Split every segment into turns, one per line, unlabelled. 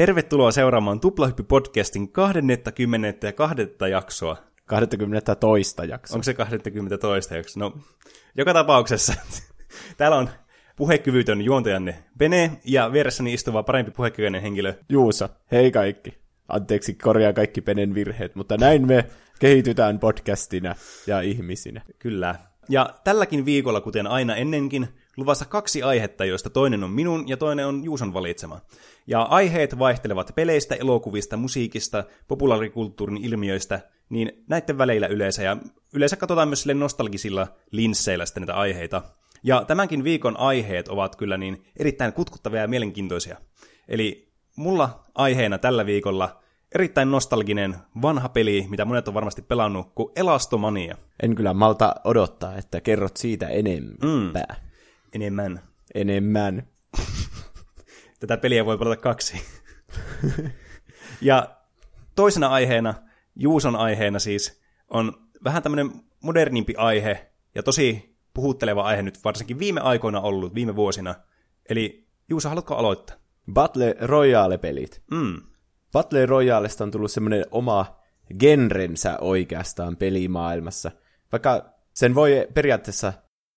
Tervetuloa seuraamaan Tuplahyppi-podcastin 20. ja 2. jaksoa.
20 toista jaksoa.
Onko se 20 toista jaksoa? No, joka tapauksessa. Täällä on puhekyvytön juontajanne Bene ja vieressäni istuva parempi puhekykyinen henkilö.
Juusa, hei kaikki. Anteeksi, korjaa kaikki Penen virheet, mutta näin me kehitytään podcastina ja ihmisinä.
Kyllä. Ja tälläkin viikolla, kuten aina ennenkin, luvassa kaksi aihetta, joista toinen on minun ja toinen on Juuson valitsema. Ja aiheet vaihtelevat peleistä, elokuvista, musiikista, populaarikulttuurin ilmiöistä, niin näiden väleillä yleensä. Ja yleensä katsotaan myös sille nostalgisilla linsseillä sitten näitä aiheita. Ja tämänkin viikon aiheet ovat kyllä niin erittäin kutkuttavia ja mielenkiintoisia. Eli mulla aiheena tällä viikolla erittäin nostalginen vanha peli, mitä monet on varmasti pelannut, kuin Elastomania.
En kyllä malta odottaa, että kerrot siitä enempää. Mm.
Enemmän.
Enemmän.
Tätä peliä voi pelata kaksi. ja toisena aiheena, Juuson aiheena siis, on vähän tämmöinen modernimpi aihe ja tosi puhutteleva aihe nyt varsinkin viime aikoina ollut, viime vuosina. Eli Juuso, haluatko aloittaa?
Battle Royale-pelit.
Mm.
Battle Royalesta on tullut semmoinen oma genrensä oikeastaan pelimaailmassa. Vaikka sen voi periaatteessa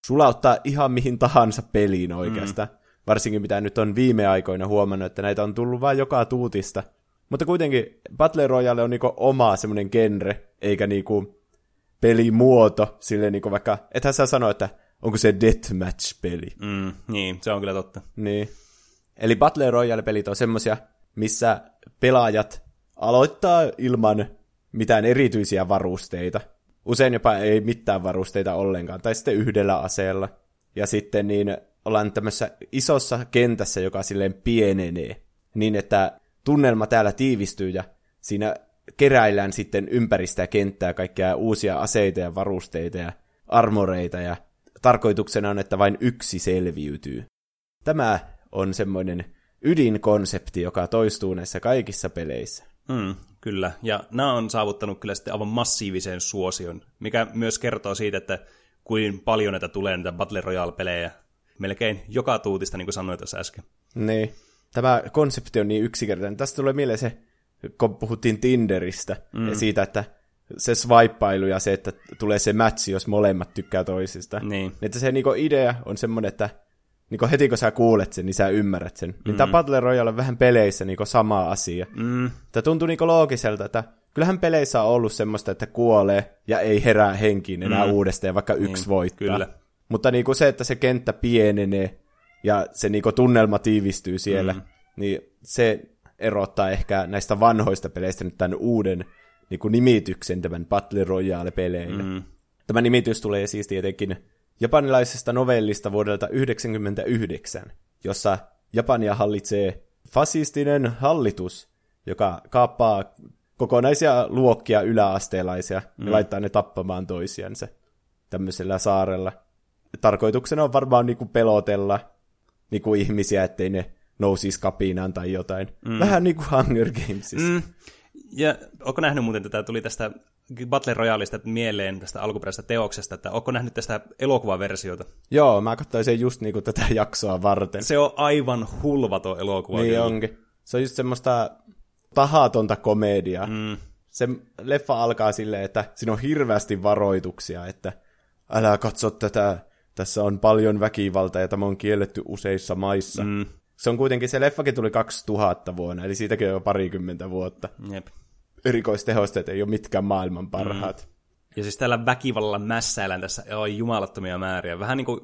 sulauttaa ihan mihin tahansa peliin oikeastaan. Mm. Varsinkin mitä nyt on viime aikoina huomannut, että näitä on tullut vain joka tuutista. Mutta kuitenkin Battle Royale on niinku oma semmoinen genre, eikä niinku pelimuoto. Sille niinku vaikka, ethän sä sano, että onko se deathmatch-peli.
Mm, niin, se on kyllä totta.
Niin. Eli Battle Royale-pelit on semmosia, missä pelaajat aloittaa ilman mitään erityisiä varusteita. Usein jopa ei mitään varusteita ollenkaan, tai sitten yhdellä aseella. Ja sitten niin ollaan tämmöisessä isossa kentässä, joka silleen pienenee, niin että tunnelma täällä tiivistyy ja siinä keräillään sitten ympäristä kenttää kaikkia uusia aseita ja varusteita ja armoreita ja tarkoituksena on, että vain yksi selviytyy. Tämä on semmoinen ydinkonsepti, joka toistuu näissä kaikissa peleissä.
Mm, kyllä, ja nämä on saavuttanut kyllä sitten aivan massiivisen suosion, mikä myös kertoo siitä, että kuin paljon näitä tulee näitä Battle Royale-pelejä. Melkein joka tuutista, niin kuin sanoit tuossa äsken.
Niin. Tämä konsepti on niin yksinkertainen. Tästä tulee mieleen se, kun puhuttiin Tinderistä mm. ja siitä, että se swipeilu ja se, että tulee se matchi, jos molemmat tykkää toisista.
Niin.
Että se niinku idea on semmoinen, että niin heti kun sä kuulet sen, niin sä ymmärrät sen. Mm. Niin tämä Battle Royale on vähän peleissä niin sama asia.
Mm.
Tämä tuntuu niin loogiselta, että kyllähän peleissä on ollut semmoista, että kuolee ja ei herää henkiin enää mm. uudestaan, vaikka yksi niin, voittaa.
Kyllä.
Mutta niin kuin se, että se kenttä pienenee ja se niin kuin tunnelma tiivistyy siellä, mm. niin se erottaa ehkä näistä vanhoista peleistä nyt tämän uuden niin kuin nimityksen tämän Battle Royale-peleille. Mm. Tämä nimitys tulee siis tietenkin japanilaisesta novellista vuodelta 1999, jossa Japania hallitsee fasistinen hallitus, joka kaappaa kokonaisia luokkia yläasteelaisia mm. ja laittaa ne tappamaan toisiansa tämmöisellä saarella. Tarkoituksena on varmaan niinku pelotella niinku ihmisiä, ettei ne nousisi kapinaan tai jotain. Mm. Vähän niin kuin Hunger Gamesissa. Mm.
Ja onko nähnyt muuten, tätä tuli tästä Battle Royaleista mieleen tästä alkuperäisestä teoksesta, että onko nähnyt tästä elokuvaversiota?
Joo, mä katsoin sen just niinku tätä jaksoa varten.
Se on aivan hulvato elokuva.
Niin kyllä. onkin. Se on just semmoista tahatonta komediaa.
Mm.
Se leffa alkaa silleen, että siinä on hirveästi varoituksia, että älä katso tätä, tässä on paljon väkivaltaa ja tämä on kielletty useissa maissa.
Mm.
Se on kuitenkin, se leffakin tuli 2000 vuonna, eli siitäkin on jo parikymmentä vuotta.
Jep.
Erikoistehosteet ei ole mitkään maailman parhaat. Mm.
Ja siis tällä väkivallalla mässäillään tässä on jumalattomia määriä. Vähän niin kuin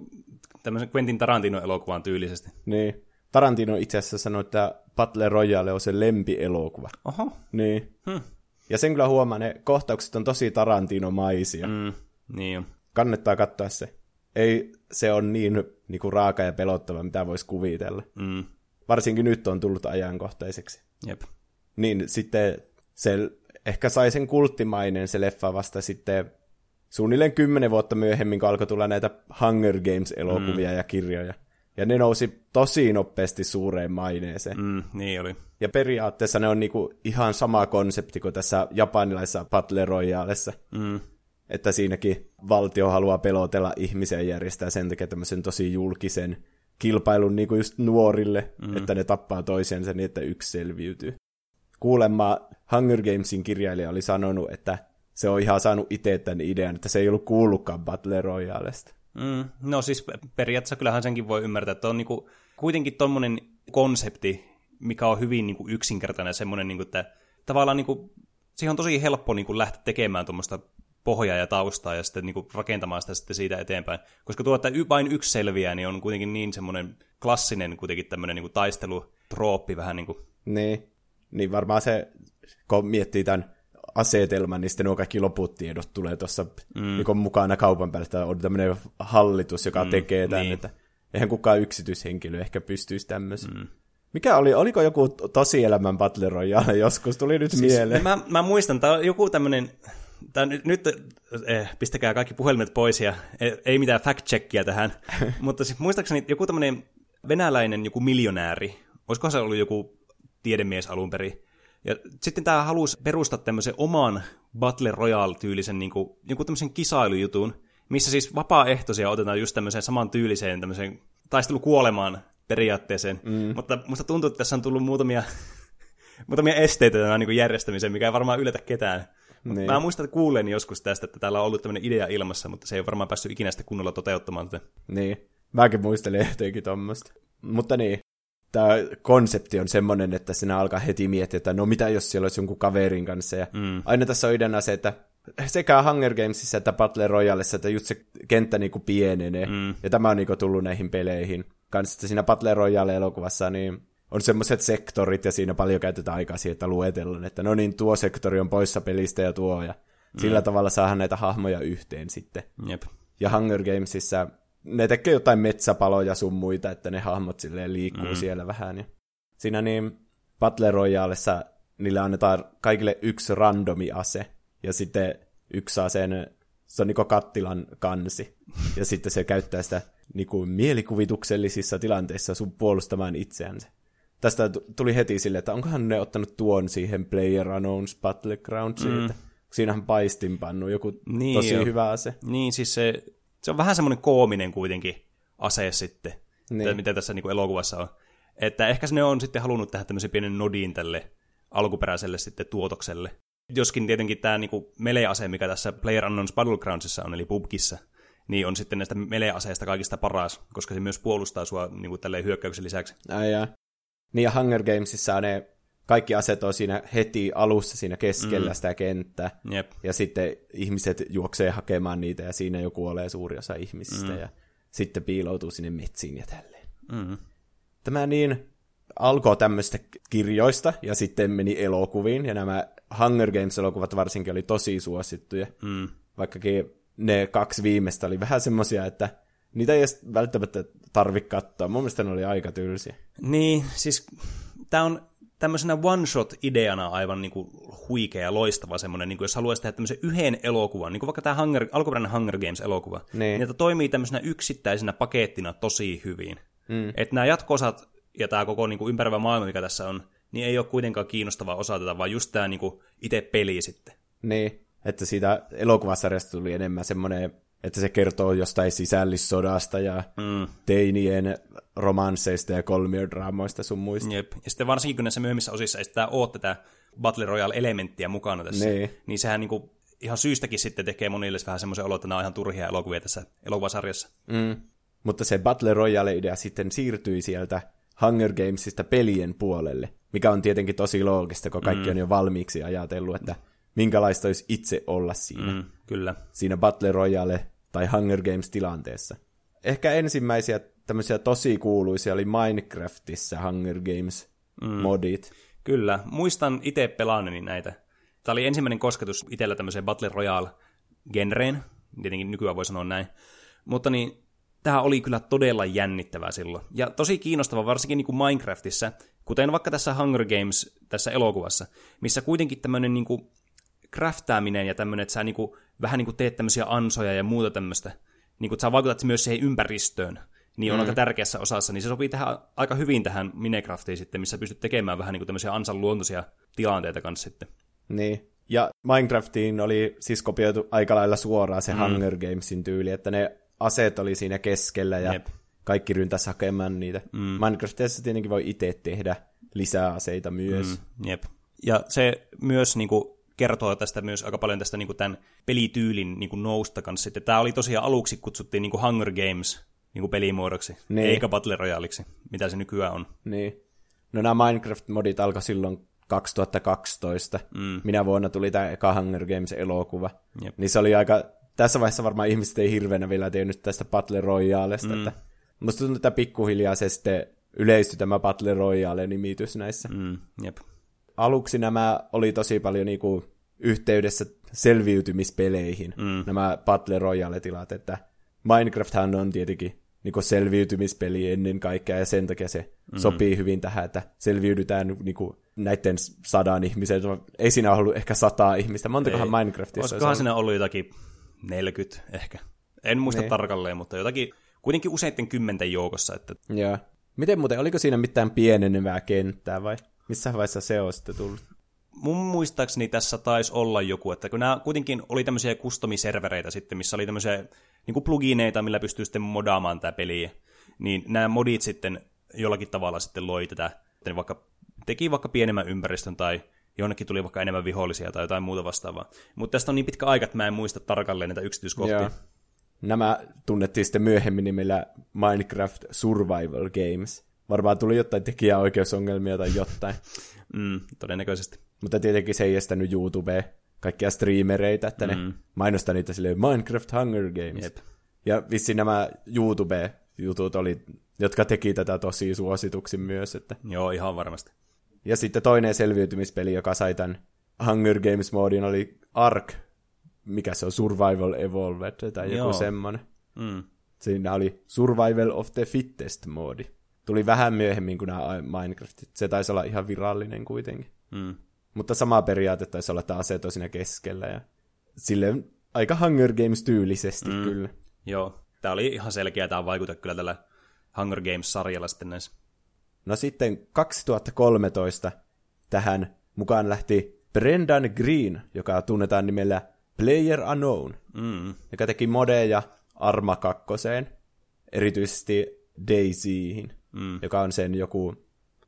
tämmöisen Quentin Tarantino-elokuvan tyylisesti.
Niin. Tarantino itse asiassa sanoi, että Battle Royale on se lempielokuva.
Oho.
Niin.
Hmm.
Ja sen kyllä huomaa, ne kohtaukset on tosi Tarantino-maisia.
Mm, niin on.
Kannattaa katsoa se. Ei se on niin, niin kuin raaka ja pelottava, mitä voisi kuvitella.
Mm.
Varsinkin nyt on tullut ajankohtaiseksi.
Jep.
Niin sitten se ehkä sai sen kulttimainen se leffa vasta sitten suunnilleen kymmenen vuotta myöhemmin, kun alkoi tulla näitä Hunger Games-elokuvia mm. ja kirjoja. Ja ne nousi tosi nopeasti suureen maineeseen.
Mm, niin oli.
Ja periaatteessa ne on niinku ihan sama konsepti kuin tässä japanilaisessa Battle Royalessa.
Mm.
Että siinäkin valtio haluaa pelotella ihmisiä ja järjestää sen takia tämmöisen tosi julkisen kilpailun niin kuin just nuorille, mm. että ne tappaa toisensa niin, että yksi selviytyy. Kuulemma Hunger Gamesin kirjailija oli sanonut, että se on ihan saanut itse tämän idean, että se ei ollut kuullutkaan Battle Royalesta.
Mm, no siis periaatteessa kyllähän senkin voi ymmärtää, että on niinku, kuitenkin tuommoinen konsepti, mikä on hyvin niinku yksinkertainen semmoinen, niinku, että tavallaan niinku, siihen on tosi helppo niinku lähteä tekemään tuommoista pohjaa ja taustaa ja sitten niinku rakentamaan sitä sitten siitä eteenpäin. Koska tuo, että vain yksi selviää, niin on kuitenkin niin semmoinen klassinen kuitenkin tämmöinen niinku taistelutrooppi vähän niin kuin.
Niin, niin varmaan se, kun miettii tämän asetelman, niin sitten nuo kaikki loput tiedot tulee tuossa mm. niin mukana kaupan päällä, että on tämmöinen hallitus, joka mm, tekee tämän, niin. että eihän kukaan yksityishenkilö ehkä pystyisi tämmöisen. Mm. Mikä oli, oliko joku tosielämän Battle Royale joskus, tuli nyt siis, mieleen.
Mä, mä muistan, tämä on joku tämmöinen, tää nyt, nyt eh, pistäkää kaikki puhelimet pois ja ei, ei mitään fact-checkia tähän, mutta siis muistaakseni joku tämmöinen venäläinen joku miljonääri, olisiko se ollut joku tiedemies alun perin, ja sitten tämä halusi perustaa tämmöisen oman Battle Royale-tyylisen niin kuin, joku tämmöisen kisailujutun, missä siis vapaaehtoisia otetaan just tämmöiseen saman tyyliseen tämmöiseen taistelu kuolemaan periaatteeseen. Mm. Mutta musta tuntuu, että tässä on tullut muutamia, muutamia esteitä tämän niin järjestämiseen, mikä ei varmaan yllätä ketään. Niin. Mä muistan, että kuuleeni joskus tästä, että täällä on ollut tämmöinen idea ilmassa, mutta se ei ole varmaan päässyt ikinä sitten kunnolla toteuttamaan tätä.
Niin. Mäkin muistelin jotenkin tuommoista. Mutta niin, tämä konsepti on semmoinen, että sinä alkaa heti miettiä, että no mitä jos siellä olisi jonkun kaverin kanssa. Ja mm. Aina tässä on ideana se, että sekä Hunger Gamesissa että Battle Royalessa, että just se kenttä niinku pienenee. Mm. Ja tämä on niinku tullut näihin peleihin. Kanssa että siinä Battle Royale-elokuvassa niin on semmoiset sektorit, ja siinä paljon käytetään aikaa siihen, että luetellaan, että no niin, tuo sektori on poissa pelistä ja tuo, ja mm. sillä tavalla saadaan näitä hahmoja yhteen sitten.
Jep.
Ja Hunger Gamesissa ne tekee jotain metsäpaloja sun muita, että ne hahmot silleen liikkuu mm. siellä vähän. Ja siinä niin Battle Royalessa niille annetaan kaikille yksi randomi ase, ja sitten yksi aseen, se on niinku kattilan kansi, ja sitten se käyttää sitä niinku mielikuvituksellisissa tilanteissa sun puolustamaan itseänsä. Tästä tuli heti sille, että onkohan ne ottanut tuon siihen Player Unknowns Battlegroundsiin, mm. että siinähän paistinpannu, joku niin tosi jo. hyvä ase.
Niin, siis se se on vähän semmoinen koominen kuitenkin ase sitten, niin. mitä tässä niin elokuvassa on. Että ehkä ne on sitten halunnut tehdä tämmöisen pienen nodin tälle alkuperäiselle sitten tuotokselle. Joskin tietenkin tämä niin melee-ase, mikä tässä Player Unknown's Battlegroundsissa on, eli PUBGissa, niin on sitten näistä melee-aseista kaikista paras, koska se myös puolustaa sua niin kuin tälleen hyökkäyksen lisäksi.
Ai jaa. Niin ja Hunger Gamesissa ne kaikki aset on siinä heti alussa siinä keskellä mm. sitä kenttää.
Jep.
Ja sitten ihmiset juoksee hakemaan niitä ja siinä joku kuolee suuri osa ihmisistä mm. ja sitten piiloutuu sinne metsiin ja tälleen.
Mm.
Tämä niin alkoi tämmöistä kirjoista ja sitten meni elokuviin ja nämä Hunger Games-elokuvat varsinkin oli tosi suosittuja.
Mm.
Vaikkakin ne kaksi viimeistä oli vähän semmoisia, että niitä ei edes välttämättä tarvitse katsoa. Mun mielestä ne oli aika tylsiä.
Niin, siis tämä on tämmöisenä one-shot-ideana aivan niin kuin huikea ja loistava semmoinen, niin kuin jos haluaisi tehdä tämmöisen yhden elokuvan, niin kuin vaikka tämä Hunger, alkuperäinen Hunger Games-elokuva, niin. niin että toimii tämmöisenä yksittäisenä pakettina tosi hyvin. Mm. Että nämä jatko-osat ja tämä koko niin kuin ympäröivä maailma, mikä tässä on, niin ei ole kuitenkaan kiinnostava osa tätä, vaan just tämä niin kuin itse peli sitten.
Niin, että siitä elokuvasarjasta tuli enemmän semmoinen että se kertoo jostain sisällissodasta ja mm. teinien romansseista ja kolmiodraamoista sun muista.
Jep. Ja sitten varsinkin kun näissä myöhemmissä osissa ei sitä ole tätä Battle Royale-elementtiä mukana tässä, niin, niin sehän niinku ihan syystäkin sitten tekee monille vähän semmoisen olo, että nämä on ihan turhia elokuvia tässä elokuvasarjassa.
Mm. Mutta se Battle Royale-idea sitten siirtyi sieltä Hunger Gamesista pelien puolelle, mikä on tietenkin tosi loogista, kun kaikki mm. on jo valmiiksi ajatellut, että minkälaista olisi itse olla siinä. Mm,
kyllä.
Siinä Battle Royale tai Hunger Games-tilanteessa. Ehkä ensimmäisiä tämmöisiä tosi kuuluisia oli Minecraftissa Hunger Games-modit. Mm.
Kyllä, muistan itse pelaaneni näitä. Tämä oli ensimmäinen kosketus itsellä tämmöiseen Battle Royale-genreen, tietenkin nykyään voi sanoa näin. Mutta niin, tämä oli kyllä todella jännittävää silloin. Ja tosi kiinnostava, varsinkin niin kuin Minecraftissa, kuten vaikka tässä Hunger Games, tässä elokuvassa, missä kuitenkin tämmöinen niin kuin craftaaminen ja tämmöinen, että sä niinku, vähän niin kuin teet tämmöisiä ansoja ja muuta tämmöistä, niin kuin, sä vaikutat myös siihen ympäristöön, niin on mm. aika tärkeässä osassa, niin se sopii tähän, aika hyvin tähän Minecraftiin sitten, missä pystyt tekemään vähän niin kuin tämmöisiä ansan luontoisia tilanteita kanssa sitten.
Niin, ja Minecraftiin oli siis kopioitu aika lailla suoraan se mm. Hunger Gamesin tyyli, että ne aseet oli siinä keskellä ja Jep. kaikki ryntäs hakemaan niitä. Mm. Minecraftissa tietenkin voi itse tehdä lisää aseita myös.
Mm, jep. Ja se myös niin kuin, kertoo tästä myös aika paljon tästä niin kuin, tämän pelityylin niin kuin, nousta kanssa. Sitten tämä oli tosiaan aluksi kutsuttiin niin kuin Hunger Games niin kuin pelimuodoksi, niin. eikä Battle Royaleiksi, mitä se nykyään on.
Niin. No nämä Minecraft-modit alkoi silloin 2012. Mm. Minä vuonna tuli tämä eka Hunger Games-elokuva. Jep. Niin se oli aika... Tässä vaiheessa varmaan ihmiset ei hirveänä vielä tiennyt tästä Battle Royalesta. Mm. Että musta tuntuu, että pikkuhiljaa se sitten yleistyi tämä Battle Royale-nimitys näissä.
Mm. Jep.
Aluksi nämä oli tosi paljon niinku yhteydessä selviytymispeleihin, mm. nämä Battle Royale-tilat, että Minecrafthan on tietenkin niin selviytymispeli ennen kaikkea, ja sen takia se mm. sopii hyvin tähän, että selviydytään niin kuin, näiden sadan ihmisen, ei siinä ollut ehkä sataa ihmistä, montakohan ei. Minecraftissa
Olisikohan siinä ollut jotakin 40 ehkä, en muista niin. tarkalleen, mutta jotakin, kuitenkin useiden kymmenten joukossa. Että...
Joo. Miten muuten, oliko siinä mitään pienenevää kenttää vai missä vaiheessa se on sitten tullut?
mun muistaakseni tässä taisi olla joku, että kun nämä kuitenkin oli tämmöisiä kustomiservereitä sitten, missä oli tämmöisiä niin kuin plugineita, millä pystyy sitten modaamaan tämä peliä, niin nämä modit sitten jollakin tavalla sitten loi tätä, että vaikka teki vaikka pienemmän ympäristön tai jonnekin tuli vaikka enemmän vihollisia tai jotain muuta vastaavaa. Mutta tästä on niin pitkä aika, että mä en muista tarkalleen näitä yksityiskohtia. Joo.
Nämä tunnettiin sitten myöhemmin nimellä Minecraft Survival Games. Varmaan tuli jotain tekijäoikeusongelmia tai jotain.
mm, todennäköisesti.
Mutta tietenkin se ei estänyt YouTubea kaikkia streamereita, että ne mm. mainostaa niitä silleen Minecraft Hunger Games. Jep. Ja vissiin nämä YouTube-jutut oli, jotka teki tätä tosi suosituksi myös. Että...
Joo, ihan varmasti.
Ja sitten toinen selviytymispeli, joka sai tämän Hunger Games-moodin, oli Ark, mikä se on, Survival Evolved tai joku semmoinen. Mm. Siinä oli Survival of the Fittest-moodi. Tuli vähän myöhemmin kuin nämä Minecraftit. Se taisi olla ihan virallinen kuitenkin. Mm. Mutta sama periaate taisi olla, että aseet on siinä keskellä. Ja silleen aika Hunger Games-tyylisesti mm. kyllä.
Joo, tämä oli ihan selkeä tämä vaikute kyllä tällä Hunger Games-sarjalla sitten näissä.
No sitten 2013 tähän mukaan lähti Brendan Green, joka tunnetaan nimellä Player Unknown, mm. joka teki modeja Arma 2, erityisesti Daisyin, mm. joka on sen joku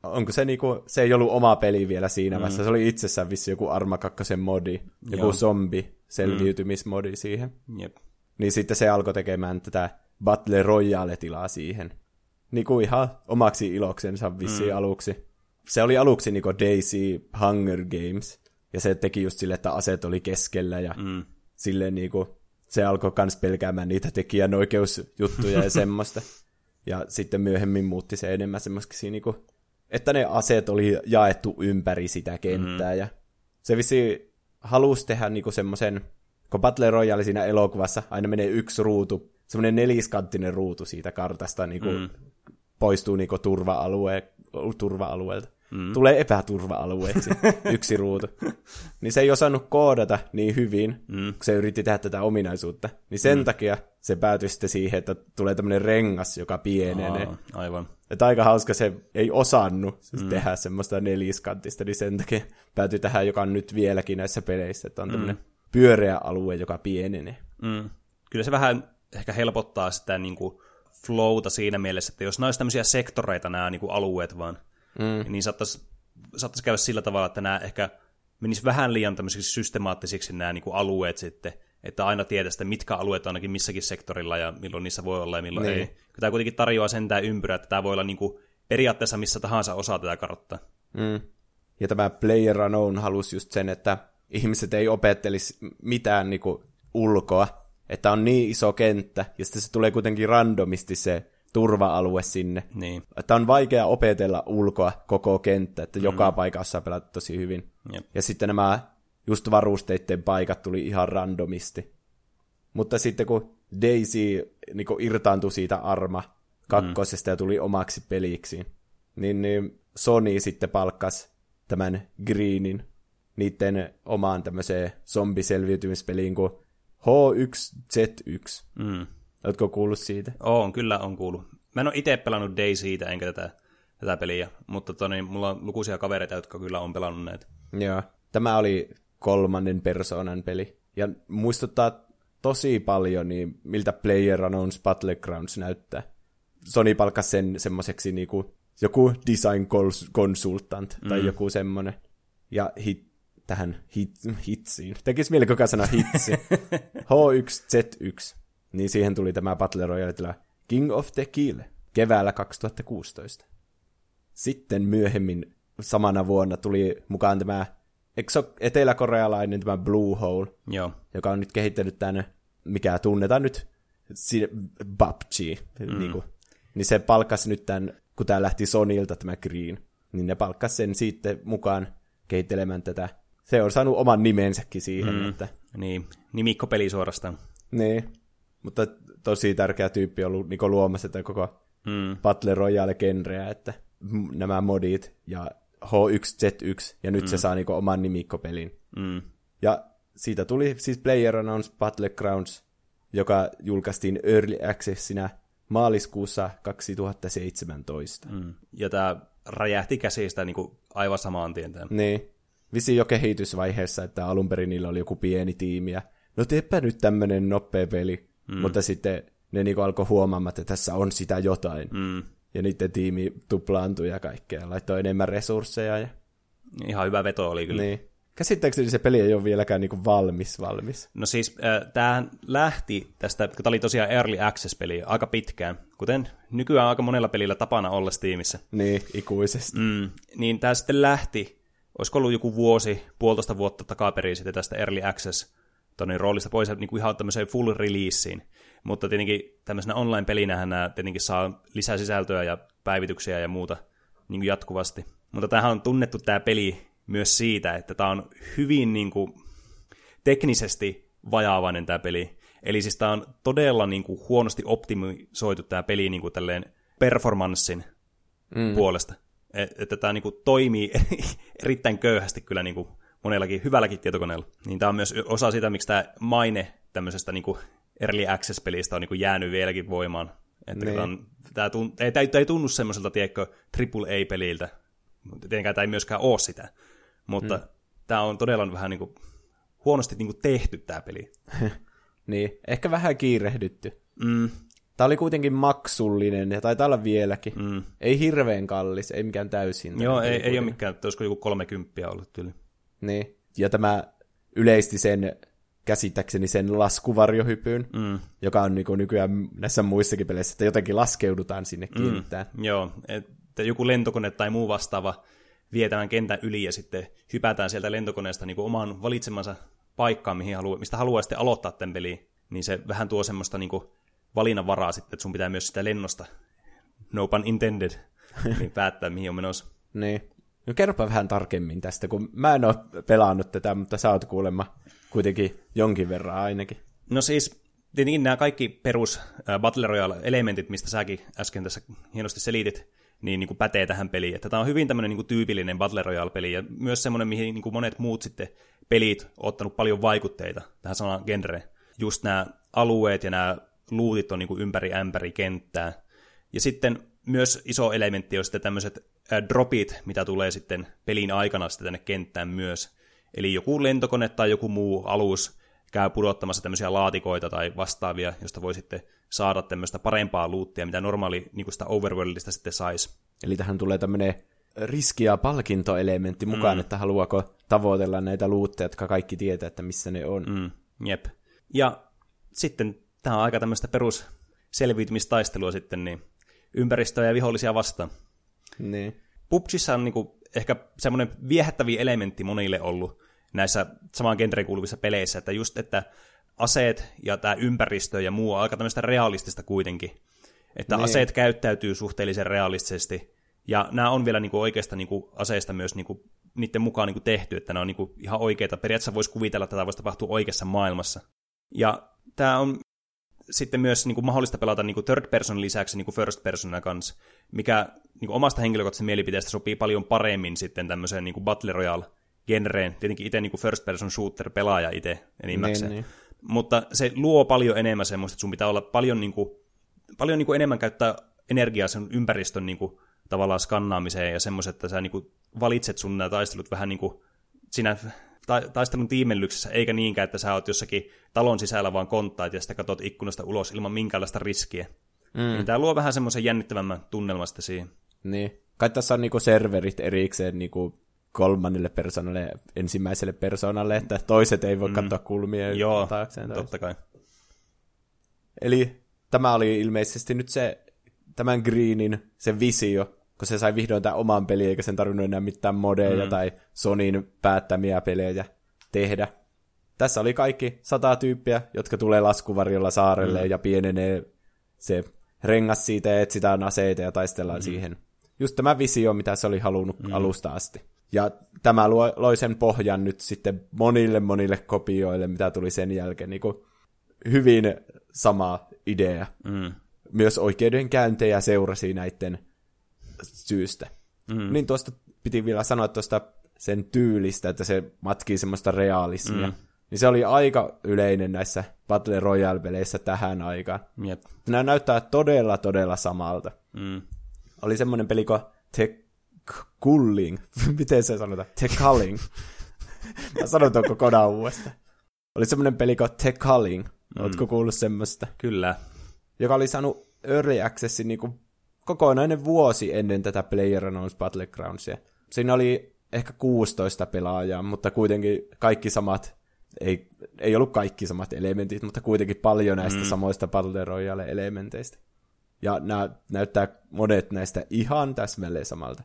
onko se niinku, se ei ollut oma peli vielä siinä mm. vaiheessa, se oli itsessään vissi joku Arma 2 modi, joku Joo. zombi selviytymismodi mm. siihen.
Jep.
Niin sitten se alkoi tekemään tätä Battle Royale-tilaa siihen. Niinku ihan omaksi iloksensa vissi mm. aluksi. Se oli aluksi niinku Daisy Hunger Games, ja se teki just sille, että aset oli keskellä, ja mm. silleen niinku, se alkoi kans pelkäämään niitä tekijänoikeusjuttuja ja semmoista. Ja sitten myöhemmin muutti se enemmän semmoisiksi niinku että ne aseet oli jaettu ympäri sitä kenttää. Mm. Ja se vissi halusi tehdä niinku semmoisen, kun Battle Royale siinä elokuvassa aina menee yksi ruutu, semmoinen neliskanttinen ruutu siitä kartasta niinku mm. poistuu niinku turva-alue, turva-alueelta mm. tulee epäturva-alueeksi yksi ruutu. Niin se ei osannut koodata niin hyvin, mm. kun se yritti tehdä tätä ominaisuutta. Niin sen mm. takia se päätyi sitten siihen, että tulee tämmöinen rengas, joka pienenee. Aa,
aivan.
Että aika hauska, se ei osannut siis mm. tehdä semmoista neliskanttista, niin sen takia päätyi tähän, joka on nyt vieläkin näissä peleissä, että on mm. tämmöinen pyöreä alue, joka pienenee.
Mm. Kyllä se vähän ehkä helpottaa sitä niin kuin flowta siinä mielessä, että jos nämä olisi tämmöisiä sektoreita nämä niin kuin alueet vaan, mm. niin saattaisi, saattaisi käydä sillä tavalla, että nämä ehkä menis vähän liian tämmöisiksi systemaattisiksi nämä niin kuin alueet sitten, että aina tietää mitkä alueet on ainakin missäkin sektorilla ja milloin niissä voi olla ja milloin niin. ei. Tämä kuitenkin tarjoaa sen tämä ympyrä, että tämä voi olla niin kuin periaatteessa missä tahansa osa tätä karttaa.
Mm. Ja tämä Player Unknown halusi just sen, että ihmiset ei opettelisi mitään niin kuin ulkoa, että on niin iso kenttä, ja sitten se tulee kuitenkin randomisti se turva-alue sinne.
Niin.
Että on vaikea opetella ulkoa koko kenttä, että mm. joka paikassa pelata tosi hyvin.
Jep.
Ja sitten nämä just varusteiden paikat tuli ihan randomisti. Mutta sitten kun Daisy niin kun irtaantui siitä Arma kakkosesta mm. ja tuli omaksi peliksi, niin, niin Sony sitten palkkas tämän Greenin niiden omaan tämmöiseen zombiselviytymispeliin kuin H1Z1. Mm. Oletko kuullut siitä?
On, kyllä on kuullut. Mä en ole itse pelannut Daisyitä enkä tätä, tätä peliä, mutta toni, mulla on lukuisia kavereita, jotka kyllä on pelannut näitä.
Joo. Tämä oli kolmannen persoonan peli. Ja muistuttaa tosi paljon niin miltä Player Unknown's Battlegrounds näyttää. Sony palkkasi sen semmoiseksi niinku, joku design consultant tai mm. joku semmoinen. Ja hit, tähän hit, hitsiin. Tekisi mieli koko sanoa hitsi. H1Z1. Niin siihen tuli tämä Battle Royale King of the Kill keväällä 2016. Sitten myöhemmin samana vuonna tuli mukaan tämä eteläkorealainen tämä Blue Hole,
Joo.
joka on nyt kehittänyt tänne, mikä tunnetaan nyt PUBG. Mm. Niin, kuin, niin se palkkasi nyt tämän, kun tämä lähti Sonilta tämä Green, niin ne palkkasi sen sitten mukaan kehittelemään tätä. Se on saanut oman nimensäkin siihen. Mm. Että...
Niin, nimikkopeli suorastaan.
Niin, mutta tosi tärkeä tyyppi ollut niin luomassa tätä koko mm. Battle Royale-genreä, että nämä modit ja H1Z1, ja nyt mm. se saa niin oman nimikkopelin.
Mm.
Ja siitä tuli siis PlayerUnknown's Battlegrounds, joka julkaistiin Early Accessina maaliskuussa 2017.
Mm. Ja tämä räjähti käsistä niin kuin aivan samaan tien.
Niin. Visi jo kehitysvaiheessa, että alun perin niillä oli joku pieni tiimi, ja no teepä nyt tämmönen nopea peli. Mm. Mutta sitten ne niinku alkoi huomaamaan, että tässä on sitä jotain.
Mm.
Ja niiden tiimi tuplaantui ja kaikkea, laittoi enemmän resursseja. Ja...
Ihan hyvä veto oli kyllä.
Niin. Käsittääkseni se peli ei ole vieläkään niinku valmis valmis.
No siis äh, tämähän lähti tästä, kun tämä oli tosiaan Early Access-peli aika pitkään, kuten nykyään aika monella pelillä tapana olla Steamissa.
Niin, ikuisesti.
Mm, niin tämä sitten lähti, olisiko ollut joku vuosi, puolitoista vuotta takaperin sitten tästä Early Access tonne roolista pois niin kuin ihan tämmöiseen full releaseen. Mutta tietenkin tämmöisenä online-pelinähän nämä tietenkin saa lisää sisältöä ja päivityksiä ja muuta niin kuin jatkuvasti. Mutta tämähän on tunnettu tämä peli myös siitä, että tämä on hyvin niin kuin, teknisesti vajaavainen tämä peli. Eli siis tämä on todella niin kuin, huonosti optimisoitu tämä peli niin kuin, tälleen performanssin mm. puolesta. Et, että tämä niin kuin, toimii erittäin köyhästi kyllä niin kuin, monellakin hyvälläkin tietokoneella. Niin tämä on myös osa sitä, miksi tämä maine tämmöisestä niin kuin, Early Access-pelistä on niin kuin jäänyt vieläkin voimaan. Että niin. on, tämä, ei, tämä ei tunnu semmoiselta, tiedätkö, AAA-peliltä. Tietenkään tämä ei myöskään ole sitä. Mutta hmm. tämä on todella vähän niin kuin, huonosti niin kuin tehty tämä peli.
niin, ehkä vähän kiirehdytty.
Mm.
Tämä oli kuitenkin maksullinen, ja taitaa olla vieläkin.
Mm.
Ei hirveän kallis, ei mikään täysin.
Joo, ei, ei ole mikään, että olisiko joku 30 ollut tyyli.
Niin, ja tämä yleisti sen käsittääkseni sen laskuvarjohypyn,
mm.
joka on niin kuin nykyään näissä muissakin peleissä, että jotenkin laskeudutaan sinne mm. kenttään.
Joo, että joku lentokone tai muu vastaava vie tämän kentän yli ja sitten hypätään sieltä lentokoneesta niin kuin oman valitsemansa paikkaan, mihin halu- mistä haluaa sitten aloittaa tämän peliin. Niin se vähän tuo semmoista niin kuin valinnanvaraa sitten, että sun pitää myös sitä lennosta, no pun intended, niin päättää, mihin on menossa.
niin. No kerropa vähän tarkemmin tästä, kun mä en ole pelannut tätä, mutta sä oot kuulemma kuitenkin jonkin verran ainakin.
No siis tietenkin nämä kaikki perus Battle Royale-elementit, mistä säkin äsken tässä hienosti selitit, niin, niin kuin pätee tähän peliin. Että tämä on hyvin tämmöinen niin kuin tyypillinen Battle Royale-peli, ja myös semmoinen, mihin niin kuin monet muut sitten pelit on ottanut paljon vaikutteita tähän samaan genreen. Just nämä alueet ja nämä luutit on niin kuin ympäri ämpäri kenttää. Ja sitten myös iso elementti on sitten tämmöiset dropit, mitä tulee sitten pelin aikana sitten tänne kenttään myös. Eli joku lentokone tai joku muu alus käy pudottamassa tämmöisiä laatikoita tai vastaavia, josta voi sitten saada tämmöistä parempaa luuttia, mitä normaali niin kuin sitä overworldista sitten saisi.
Eli tähän tulee tämmöinen riski- ja palkintoelementti mukaan, mm. että haluaako tavoitella näitä luutteja, jotka kaikki tietää, että missä ne on.
Mm. Jep. Ja sitten tämä on aika tämmöistä perus selviytymistaistelua sitten niin ympäristöä ja vihollisia vastaan.
Niin.
PUBGissa on niinku ehkä semmoinen viehättäviä elementti monille ollut näissä samaan genreen kuuluvissa peleissä, että just, että aseet ja tämä ympäristö ja muu on aika tämmöistä realistista kuitenkin. Että niin. aseet käyttäytyy suhteellisen realistisesti, ja nämä on vielä niinku oikeasta niinku aseista myös niinku, niiden mukaan niinku tehty, että nämä on niinku ihan oikeita. Periaatteessa voisi kuvitella, että tämä voisi tapahtua oikeassa maailmassa. Ja tämä on sitten myös niin kuin mahdollista pelata niin kuin third person lisäksi niin kuin first persona kanssa, mikä niin kuin omasta henkilökohtaisesta mielipiteestä sopii paljon paremmin sitten tämmöiseen niin kuin Battle Royale genreen. Tietenkin itse niin kuin first person shooter pelaaja itse enimmäkseen. Niin, niin. Mutta se luo paljon enemmän semmoista, että sun pitää olla paljon, niin kuin, paljon niin kuin enemmän käyttää energiaa sen ympäristön niin kuin, tavallaan skannaamiseen ja semmoiset, että sä niin kuin, valitset sun nämä taistelut vähän niin kuin, sinä ta- taistelun tiimellyksessä, eikä niinkään, että sä oot jossakin talon sisällä vaan konttaat ja sitten katsot ikkunasta ulos ilman minkäänlaista riskiä. Mm. Niin tämä luo vähän semmoisen jännittävämmän tunnelmasta siihen.
Niin. Kai tässä on niinku serverit erikseen niinku kolmannelle persoonalle ensimmäiselle persoonalle, että toiset ei voi mm. katsoa kulmia.
Joo, totta kai.
Eli tämä oli ilmeisesti nyt se tämän Greenin se visio, kun se sai vihdoin tämän oman pelin, eikä sen tarvinnut enää mitään modeja mm. tai Sonin päättämiä pelejä tehdä. Tässä oli kaikki sata tyyppiä, jotka tulee laskuvarjolla saarelle mm. ja pienenee se rengas siitä ja etsitään aseita ja taistellaan mm. siihen. Just tämä visio, mitä se oli halunnut mm. alusta asti. Ja tämä loi sen pohjan nyt sitten monille monille kopioille, mitä tuli sen jälkeen. Niin kuin hyvin sama idea. Mm. Myös oikeudenkäyntejä seurasi näiden syystä. Mm. Niin tuosta piti vielä sanoa tuosta sen tyylistä, että se matkii semmoista realismia. Mm. Niin se oli aika yleinen näissä Battle Royale-peleissä tähän aikaan.
Jep.
Nämä näyttää todella, todella samalta. Mm. Oli semmoinen peli kuin The Culling. Miten se sanotaan? The Culling. Mä sanon tuon kokonaan uudestaan. Oli semmoinen peli kuin The Culling. Mm. Ootko kuullut semmoista?
Kyllä.
Joka oli saanut Early Accessin niin kuin kokonainen vuosi ennen tätä PlayerUnknown's Battlegroundsia. Siinä oli ehkä 16 pelaajaa, mutta kuitenkin kaikki samat, ei, ei ollut kaikki samat elementit, mutta kuitenkin paljon näistä mm. samoista Battle Royale-elementeistä. Ja nämä näyttää monet näistä ihan täsmälleen samalta.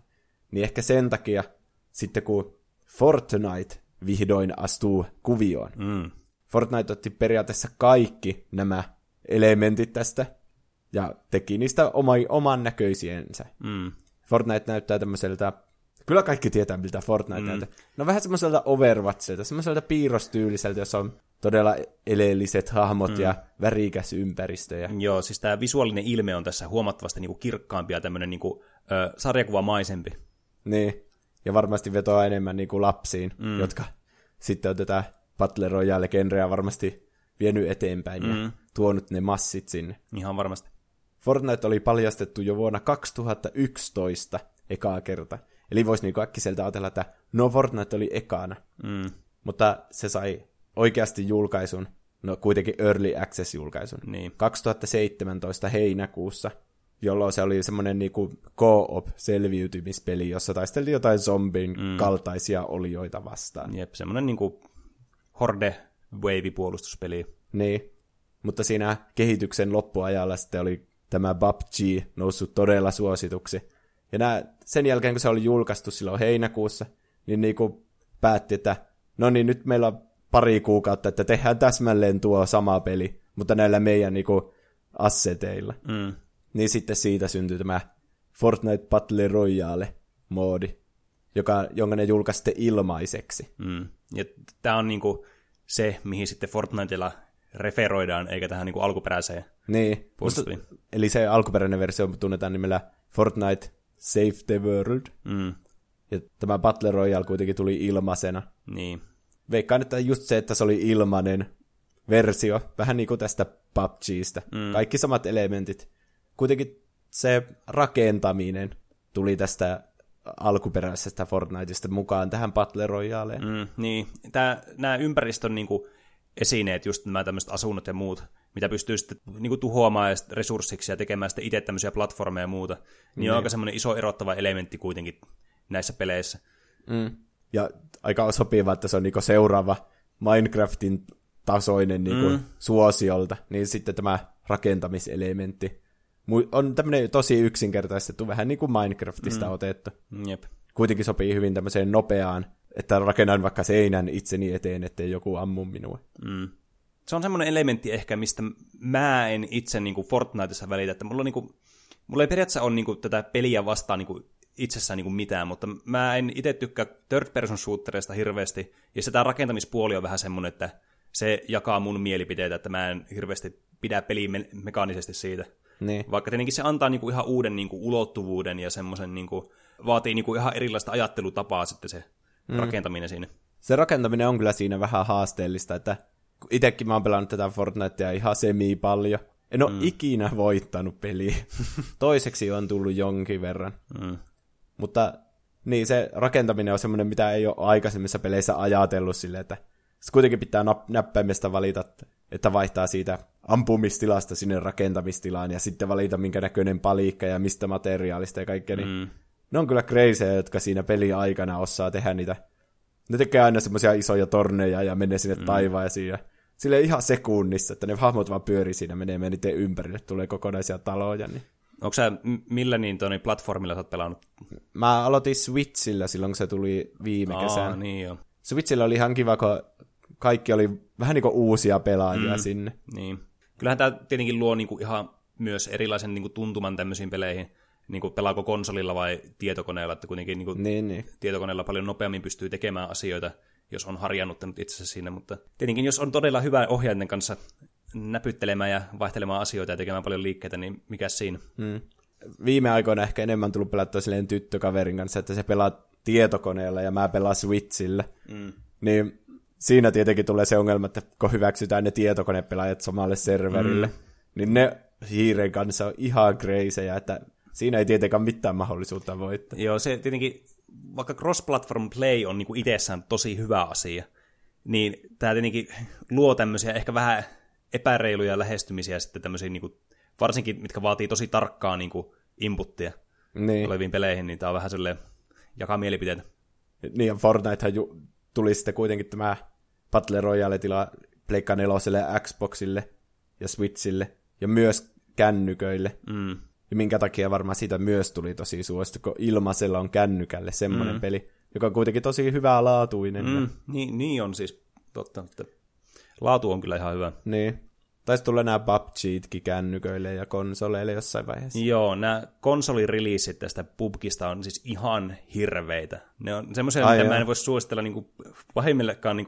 Niin ehkä sen takia sitten kun Fortnite vihdoin astuu kuvioon, mm. Fortnite otti periaatteessa kaikki nämä elementit tästä ja teki niistä oma, oman näköisiensä. Mm. Fortnite näyttää tämmöiseltä, kyllä kaikki tietää miltä Fortnite mm. näyttää. No vähän semmoiselta Overwatchilta, semmoiselta piirrostyyliseltä, jossa on todella eleelliset hahmot mm. ja värikäs ympäristö. Ja...
Joo, siis tämä visuaalinen ilme on tässä huomattavasti niinku kirkkaampi ja tämmöinen niinku, ö, sarjakuvamaisempi.
Niin, ja varmasti vetoaa enemmän niinku lapsiin, mm. jotka sitten on tätä Battle Royale-genreä varmasti vienyt eteenpäin mm. ja tuonut ne massit sinne.
Ihan varmasti.
Fortnite oli paljastettu jo vuonna 2011 ekaa kerta. Eli voisi niinku äkkiseltä ajatella, että no Fortnite oli ekana. Mm. Mutta se sai oikeasti julkaisun, no kuitenkin Early Access-julkaisun,
niin.
2017 heinäkuussa, jolloin se oli semmoinen niinku co-op selviytymispeli, jossa taisteltiin jotain zombin mm. kaltaisia olioita vastaan.
Jep, semmoinen niinku horde wave puolustuspeli.
Niin, mutta siinä kehityksen loppuajalla sitten oli tämä PUBG noussut todella suosituksi. Ja nää, sen jälkeen, kun se oli julkaistu silloin heinäkuussa, niin niinku päätti, että no niin, nyt meillä on pari kuukautta, että tehdään täsmälleen tuo sama peli, mutta näillä meidän niinku asseteilla. Mm. Niin sitten siitä syntyi tämä Fortnite Battle Royale-moodi, joka, jonka ne julkaisitte ilmaiseksi.
Mm. Ja tämä on niinku se, mihin sitten Fortnitella referoidaan, eikä tähän niinku alkuperäiseen
niin. Musta, eli se alkuperäinen versio tunnetaan nimellä Fortnite Save the World. Mm. Ja tämä Battle Royale kuitenkin tuli ilmaisena.
Niin.
Veikkaan, että just se, että se oli ilmainen versio, vähän niin kuin tästä PUBGista. Mm. Kaikki samat elementit. Kuitenkin se rakentaminen tuli tästä alkuperäisestä Fortniteista mukaan tähän Battle Royaleen.
Mm, niin, Tää, nämä ympäristön niin kuin, esineet, just nämä tämmöiset asunnot ja muut, mitä pystyy sitten niin kuin, tuhoamaan resurssiksi ja tekemään sitten itse tämmöisiä platformeja ja muuta, niin mm. on aika semmoinen iso erottava elementti kuitenkin näissä peleissä.
Mm. Ja aika sopiva, että se on niin seuraava Minecraftin tasoinen niin mm. suosiolta, niin sitten tämä rakentamiselementti on tämmöinen tosi yksinkertaistettu, vähän niin kuin Minecraftista mm. otettu.
Jep.
Kuitenkin sopii hyvin tämmöiseen nopeaan, että rakennan vaikka seinän itseni eteen, ettei joku ammu minua.
Mm. Se on semmoinen elementti ehkä, mistä mä en itse niin kuin Fortniteissa välitä, että mulla, on, niin kuin, mulla ei periaatteessa ole niin kuin, tätä peliä vastaan niin kuin, itsessään niin kuin mitään, mutta mä en itse tykkää third person shootereista hirveästi, ja se tämä rakentamispuoli on vähän semmoinen, että se jakaa mun mielipiteitä, että mä en hirveästi pidä peliä me- mekaanisesti siitä.
Niin.
Vaikka tietenkin se antaa niinku ihan uuden niinku ulottuvuuden ja semmoisen niinku, vaatii niinku ihan erilaista ajattelutapaa sitten se mm. rakentaminen siinä.
Se rakentaminen on kyllä siinä vähän haasteellista, että itsekin mä oon pelannut tätä Fortnitea ihan semi paljon. En ole mm. ikinä voittanut peliä. Toiseksi on tullut jonkin verran. Mm. Mutta niin, se rakentaminen on semmoinen, mitä ei ole aikaisemmissa peleissä ajatellut silleen, että se kuitenkin pitää näppäimestä valita, että vaihtaa siitä ampumistilasta sinne rakentamistilaan ja sitten valita minkä näköinen palikka ja mistä materiaalista ja kaikkea. Niin mm. Ne on kyllä crazyja, jotka siinä peli aikana osaa tehdä niitä. Ne tekee aina semmoisia isoja torneja ja menee sinne mm. taivaisiin ja sille ihan sekunnissa, että ne hahmot vaan pyörii siinä, menee niiden ympärille, tulee kokonaisia taloja. Niin.
Onko sä millä niin tuonne platformilla sä oot pelannut?
Mä aloitin Switchillä silloin, kun se tuli viime
Aa,
kesänä.
niin joo.
Switchillä oli ihan kiva, kun kaikki oli vähän niin kuin uusia pelaajia mm, sinne.
Niin. Kyllähän tämä tietenkin luo niinku ihan myös erilaisen niinku tuntuman tämmöisiin peleihin. Niinku pelaako konsolilla vai tietokoneella, että kuitenkin niinku
niin, niin.
tietokoneella paljon nopeammin pystyy tekemään asioita, jos on harjannuttanut itsensä siinä, mutta tietenkin jos on todella hyvä ohjaajien kanssa näpyttelemään ja vaihtelemaan asioita ja tekemään paljon liikkeitä, niin mikä siinä?
Mm. Viime aikoina ehkä enemmän tullut pelattua silleen tyttökaverin kanssa, että se pelaa tietokoneella ja mä pelaan Switchillä. Mm. Niin siinä tietenkin tulee se ongelma, että kun hyväksytään ne tietokonepelaajat samalle serverille, mm. niin ne hiiren kanssa on ihan kreisejä, että siinä ei tietenkään mitään mahdollisuutta voittaa.
Joo, se tietenkin, vaikka cross-platform play on niin itsessään tosi hyvä asia, niin tämä tietenkin luo tämmöisiä ehkä vähän epäreiluja lähestymisiä sitten tämmöisiin, niin kuin, varsinkin mitkä vaatii tosi tarkkaa niin kuin, inputtia niin. oleviin peleihin, niin tämä on vähän silleen jakaa mielipiteitä.
Niin, ja Fortnitehan ju- tuli sitten kuitenkin tämä Battle Royale-tila Pleikka 4, Xboxille ja Switchille, ja myös kännyköille. Mm. Ja minkä takia varmaan siitä myös tuli tosi suosittu, kun ilmaisella on kännykälle semmoinen mm. peli, joka on kuitenkin tosi hyvää laatuinen. Mm. Ja...
Niin, niin on siis totta, että laatu on kyllä ihan hyvä.
Niin. Taisi tulla nämä PUBGitkin kännyköille ja konsoleille jossain vaiheessa.
Joo, nämä konsolireleasit tästä PUBGista on siis ihan hirveitä. Ne on semmoisia, mitä joo. mä en voi suositella niin kuin, pahimmillekaan niin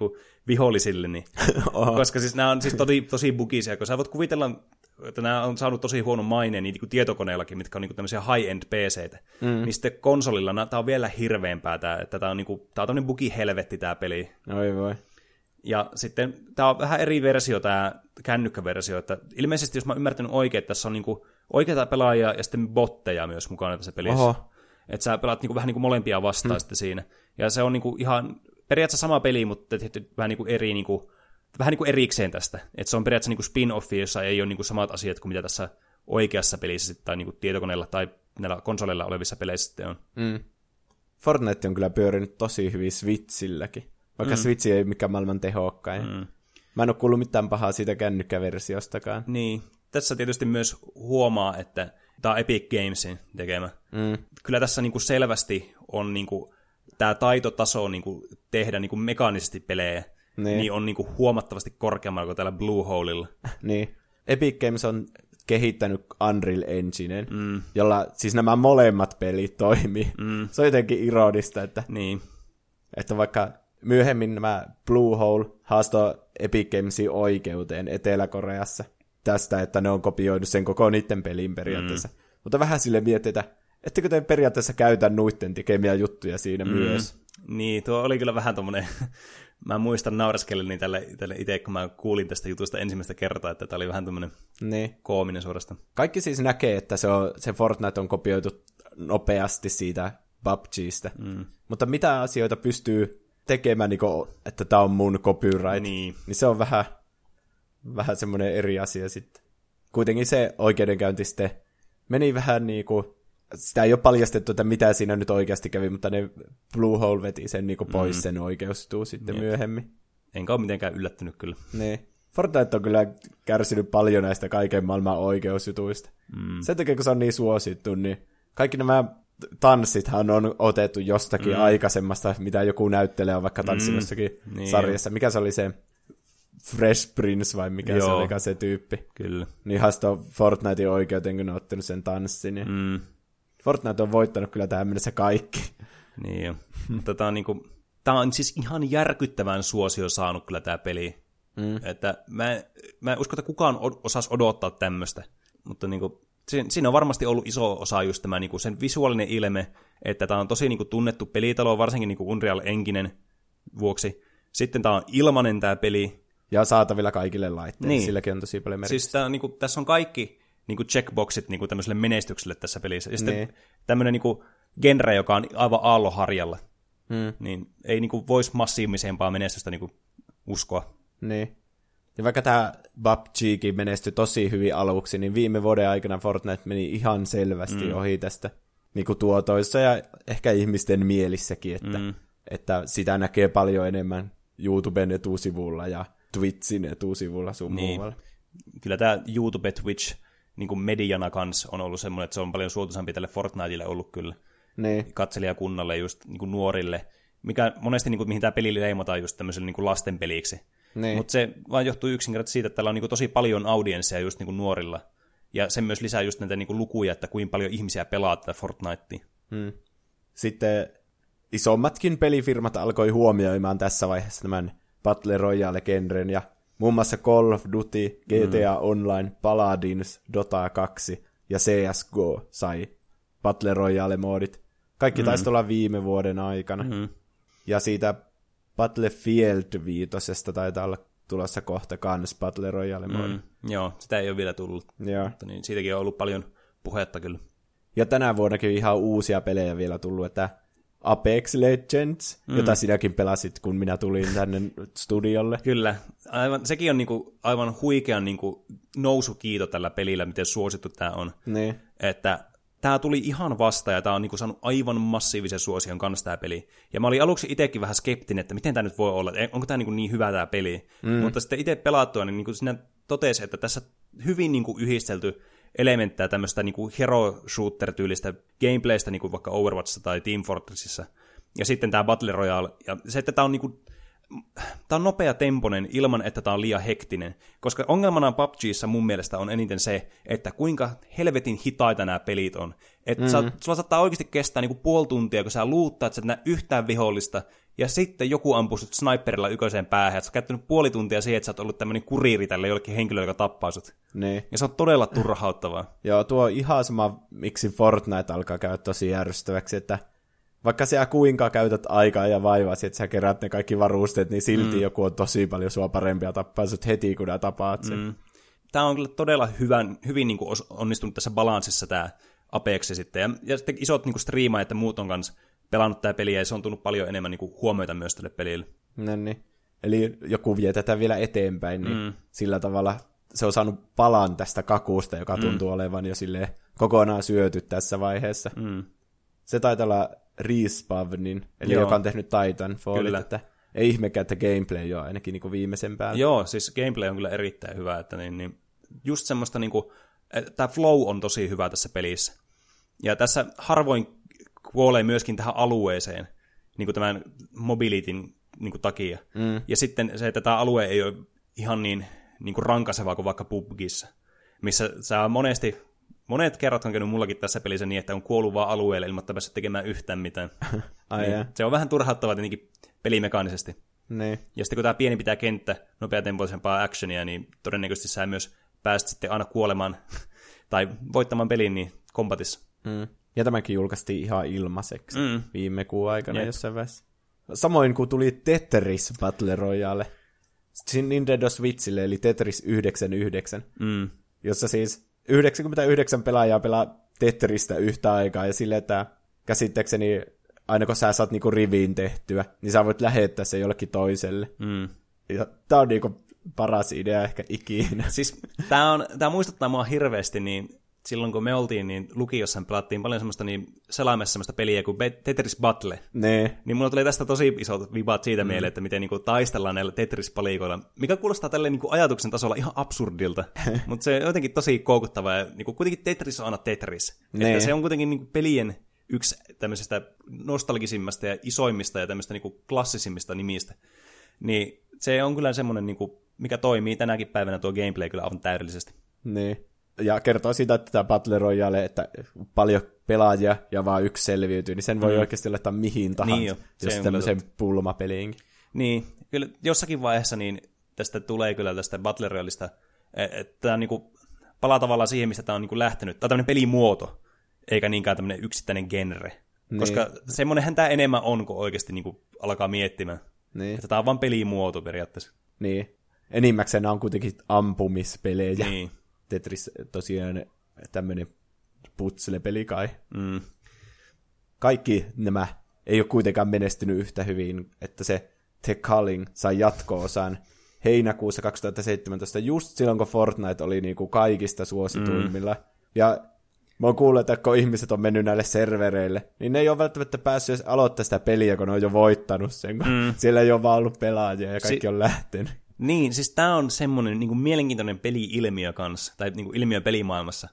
kuin, vihollisille. Niin. Koska siis nämä on siis tosi, tosi bugisia, kun sä voit kuvitella, että nämä on saanut tosi huono maine niin, niin tietokoneellakin, mitkä on niin kuin, tämmöisiä high-end PCtä. Mm. Niin sitten konsolilla tämä on vielä hirveämpää, tämä, että tämä on, niin kuin, tämä on tämmöinen bugi-helvetti tämä peli.
Oi voi.
Ja sitten tämä on vähän eri versio, tämä kännykkäversio, että ilmeisesti jos mä ymmärtänyt oikein, että tässä on niinku oikeita pelaajia ja sitten botteja myös mukana tässä pelissä. Oho. Että sä pelaat niinku vähän niinku molempia vastaan hmm. sitten siinä. Ja se on niinku ihan periaatteessa sama peli, mutta tehty vähän niinku eri niinku, vähän niinku erikseen tästä. Että se on periaatteessa niinku spin-offi, jossa ei ole niinku samat asiat kuin mitä tässä oikeassa pelissä tai niinku tietokoneella tai näillä konsoleilla olevissa peleissä sitten on.
Mm. Fortnite on kyllä pyörinyt tosi hyvin Switchilläkin. Vaikka mm. Switch ei mikään maailman tehokkain. Mm. Mä en ole kuullut mitään pahaa siitä kännykkäversiostakaan.
Niin. Tässä tietysti myös huomaa, että tämä on Epic Gamesin tekemä. Mm. Kyllä tässä niinku selvästi on niinku, tämä taitotaso niinku tehdä niinku mekaanisesti pelejä, niin, niin on niinku huomattavasti korkeammalla kuin täällä Blueholeilla.
niin. Epic Games on kehittänyt Unreal Enginen, mm. jolla siis nämä molemmat pelit toimii. Mm. Se on jotenkin ironista, että,
niin.
että vaikka myöhemmin nämä Bluehole haastoi Epic Gamesin oikeuteen Etelä-Koreassa tästä, että ne on kopioinut sen koko niiden pelin periaatteessa. Mm. Mutta vähän sille mietitä, ettekö te periaatteessa käytä nuitten tekemiä juttuja siinä mm. myös?
Niin, tuo oli kyllä vähän tommonen, mä muistan niin tälle, tälle itse, kun mä kuulin tästä jutusta ensimmäistä kertaa, että tämä oli vähän tämmöinen niin. koominen suorastaan.
Kaikki siis näkee, että se, on, se Fortnite on kopioitu nopeasti siitä PUBGista, mm. mutta mitä asioita pystyy tekemään, niin kuin, että tämä on mun copyright, niin. niin se on vähän, vähän semmoinen eri asia sitten. Kuitenkin se oikeudenkäynti sitten meni vähän niin kuin, sitä ei ole paljastettu, että mitä siinä nyt oikeasti kävi, mutta ne Bluehole veti sen niin pois mm. sen oikeustuu sitten Jep. myöhemmin.
Enkä ole mitenkään yllättynyt kyllä.
Niin. Fortnite on kyllä kärsinyt paljon näistä kaiken maailman oikeusjutuista. Mm. Sen takia, kun se on niin suosittu, niin kaikki nämä tanssithan on otettu jostakin mm. aikaisemmasta, mitä joku näyttelee on vaikka tanssinut mm. jossakin niin sarjassa. Mikä se oli se Fresh Prince vai mikä Joo. se oli se tyyppi?
Kyllä.
Niin haasto Fortnitein oikeuteen, kun ne on ottanut sen tanssin. Niin mm. Fortnite on voittanut kyllä tähän mennessä kaikki.
Niin jo. Mutta tämä on, niinku, tämä on siis ihan järkyttävän suosio saanut kyllä tämä peli. Mm. Että mä, mä en usko, että kukaan osaisi odottaa tämmöistä. Mutta niinku, siinä on varmasti ollut iso osa just tämä niin kuin sen visuaalinen ilme, että tämä on tosi niin kuin tunnettu pelitalo, varsinkin niin kuin Unreal Enginen vuoksi. Sitten tämä on ilmanen tämä peli.
Ja saatavilla kaikille laitteille, niin. silläkin on tosi paljon merkitystä.
Siis tämä, niin kuin, tässä on kaikki niin kuin checkboxit niin kuin tämmöiselle menestykselle tässä pelissä. Ja sitten niin. tämmöinen niin kuin genre, joka on aivan aalloharjalla, hmm. niin ei niin kuin, voisi massiivisempaa menestystä niin kuin, uskoa.
Niin. Ja vaikka tämä PUBGkin menestyi tosi hyvin aluksi, niin viime vuoden aikana Fortnite meni ihan selvästi mm. ohi tästä niin kuin tuotoissa ja ehkä ihmisten mielissäkin, että, mm. että sitä näkee paljon enemmän YouTuben etusivulla ja Twitchin etusivulla sun niin. muualla.
Kyllä tämä YouTube, Twitch niin kuin mediana kanssa on ollut semmoinen, että se on paljon suotuisampi tälle Fortniteille ollut kyllä.
Niin.
Katselijakunnalle, just niin kuin nuorille, mikä monesti niin kuin, mihin tämä peli leimataan just tämmöiselle niin kuin lastenpeliksi. Niin. Mutta se vaan johtuu yksinkertaisesti siitä, että täällä on niin kuin, tosi paljon audiensseja just niin kuin nuorilla. Ja se myös lisää just näitä niin kuin, lukuja, että kuinka paljon ihmisiä pelaa tätä Fortnitea.
Hmm. Sitten isommatkin pelifirmat alkoi huomioimaan tässä vaiheessa tämän Battle Royale-genren, ja muun muassa Call of Duty, GTA mm. Online, Paladins, Dota 2 ja CSGO sai Battle Royale-moodit. Kaikki mm. taisi olla viime vuoden aikana. Mm. Ja siitä Battlefield viitosesta taitaa olla tulossa kohta kans Battle Royale. Mm,
joo, sitä ei ole vielä tullut. Joo. Mutta niin, siitäkin on ollut paljon puhetta kyllä.
Ja tänä vuonnakin ihan uusia pelejä vielä tullut, että Apex Legends, mm. jota sinäkin pelasit, kun minä tulin tänne studiolle.
Kyllä, aivan, sekin on niinku, aivan huikean niinku, nousukiito tällä pelillä, miten suosittu tämä on.
Niin.
Että tämä tuli ihan vasta ja tämä on niinku saanut aivan massiivisen suosion kanssa tämä peli. Ja mä olin aluksi itsekin vähän skeptinen, että miten tämä nyt voi olla, onko tämä niinku niin hyvä tämä peli. Mm. Mutta sitten itse pelattua, niin niinku sinä totesi, että tässä hyvin niinku yhdistelty elementtejä tämmöistä niinku hero shooter-tyylistä gameplaystä, niinku vaikka Overwatchissa tai Team Fortressissa. Ja sitten tämä Battle Royale, ja se, että tämä on niinku tämä on nopea temponen ilman, että tämä on liian hektinen. Koska ongelmana PUBGissa mun mielestä on eniten se, että kuinka helvetin hitaita nämä pelit on. Että mm-hmm. sulla saattaa oikeasti kestää niinku puoli tuntia, kun sä luuttaa, että sä et yhtään vihollista, ja sitten joku ampuu sut sniperilla yköiseen päähän, että sä oot käyttänyt puoli tuntia siihen, että sä oot ollut tämmöinen kuriiri tälle jollekin henkilölle, joka tappaa sut.
Niin.
Ja se on todella turhauttavaa.
Joo, tuo on ihan sama, miksi Fortnite alkaa käydä tosi järjestäväksi, että vaikka sä kuinka käytät aikaa ja vaivaa, että sä kerät ne kaikki varusteet, niin silti mm. joku on tosi paljon sua parempia tappaa sut heti, kun tapaat sen. Mm.
Tämä on kyllä todella hyvän, hyvin niin kuin onnistunut tässä balanssissa tämä Apex sitten. Ja, ja sitten isot niin striimaajat että muut on kanssa pelannut tämä peli, ja se on tullut paljon enemmän niin kuin huomioita myös tälle pelille.
No niin. Eli joku vie tätä vielä eteenpäin, niin mm. sillä tavalla se on saanut palan tästä kakusta, joka mm. tuntuu olevan jo kokonaan syöty tässä vaiheessa. Mm. Se taitaa olla Respawnin, eli Joo. joka on tehnyt Titanfallit, että ei ihmekään, että gameplay on ainakin niin viimeisen päällä.
Joo, siis gameplay on kyllä erittäin hyvä, että niin, niin just semmoista niin kuin, tämä flow on tosi hyvä tässä pelissä. Ja tässä harvoin kuolee myöskin tähän alueeseen, niin kuin tämän mobilityn niin kuin takia. Mm. Ja sitten se, että tämä alue ei ole ihan niin, niin kuin rankaseva kuin vaikka PUBGissa, missä sä monesti Monet kerrat on käynyt mullakin tässä pelissä niin, että on kuollut vaan alueelle ilman, että päässyt tekemään yhtään mitään.
Ai
niin, se on vähän turhauttavaa tietenkin pelimekaanisesti.
Niin.
Ja sitten kun tämä pieni pitää kenttä, nopeatempoisempaa actionia, niin todennäköisesti sä myös pääst sitten aina kuolemaan tai voittamaan pelin niin kompatissa.
Mm. Ja tämäkin julkaistiin ihan ilmaiseksi mm. viime kuun aikana Jep. jossain vaiheessa. Samoin kuin tuli Tetris Battle Royale Nintendo Switchille, eli Tetris 99, mm. jossa siis 99 pelaajaa pelaa Tetristä yhtä aikaa, ja sille, että käsittääkseni aina kun sä saat niinku riviin tehtyä, niin sä voit lähettää se jollekin toiselle. Mm. Ja tää on niinku paras idea ehkä ikinä.
Siis tää, on, tää muistuttaa mua hirveästi, niin silloin kun me oltiin, niin lukiossa pelattiin paljon semmoista niin selaimessa semmoista peliä kuin Tetris Battle.
Ne.
Niin mulla tuli tästä tosi isot vibat siitä mm. mieleen, että miten niin kuin, taistellaan näillä Tetris-palikoilla, mikä kuulostaa tälle niin kuin, ajatuksen tasolla ihan absurdilta, mutta se on jotenkin tosi koukuttavaa ja niin kuin, kuitenkin Tetris on aina Tetris. Että se on kuitenkin niin kuin, pelien yksi tämmöisestä nostalgisimmasta ja isoimmista ja tämmöistä niin kuin, klassisimmista nimistä. Niin se on kyllä semmoinen, niin kuin, mikä toimii tänäkin päivänä tuo gameplay kyllä aivan täydellisesti.
Niin ja kertoo siitä, että tämä Battle Royale, että paljon pelaajia ja vaan yksi selviytyy, niin sen voi mm. oikeasti laittaa mihin tahansa, niin jo, jos tämmöisen pulmapeliin.
Niin, kyllä jossakin vaiheessa niin tästä tulee kyllä tästä Battle Royaleista, e, että tämä on niin kuin, palaa tavallaan siihen, mistä tämä on niin kuin lähtenyt. Tämä on tämmöinen pelimuoto, eikä niinkään tämmöinen yksittäinen genre. Niin. Koska semmoinenhän tämä enemmän on, kun oikeasti niin kuin alkaa miettimään. Niin. Että tämä on vain pelimuoto periaatteessa.
Niin. Enimmäkseen on kuitenkin ampumispelejä. Niin. Tetris tosiaan tämmöinen putsle-peli kai. Mm. Kaikki nämä ei ole kuitenkaan menestynyt yhtä hyvin, että se The Culling sai jatko-osan, heinäkuussa 2017, just silloin kun Fortnite oli niinku kaikista suosituimmilla. Mm. Ja mä oon kuullut, että kun ihmiset on mennyt näille servereille, niin ne ei ole välttämättä päässyt edes aloittaa sitä peliä, kun ne on jo voittanut sen, kun mm. siellä ei ole vaan ollut pelaajia ja kaikki si- on lähtenyt.
Niin, siis tää on semmoinen niin kuin mielenkiintoinen peli-ilmiö kanssa, tai niin kuin ilmiö pelimaailmassa,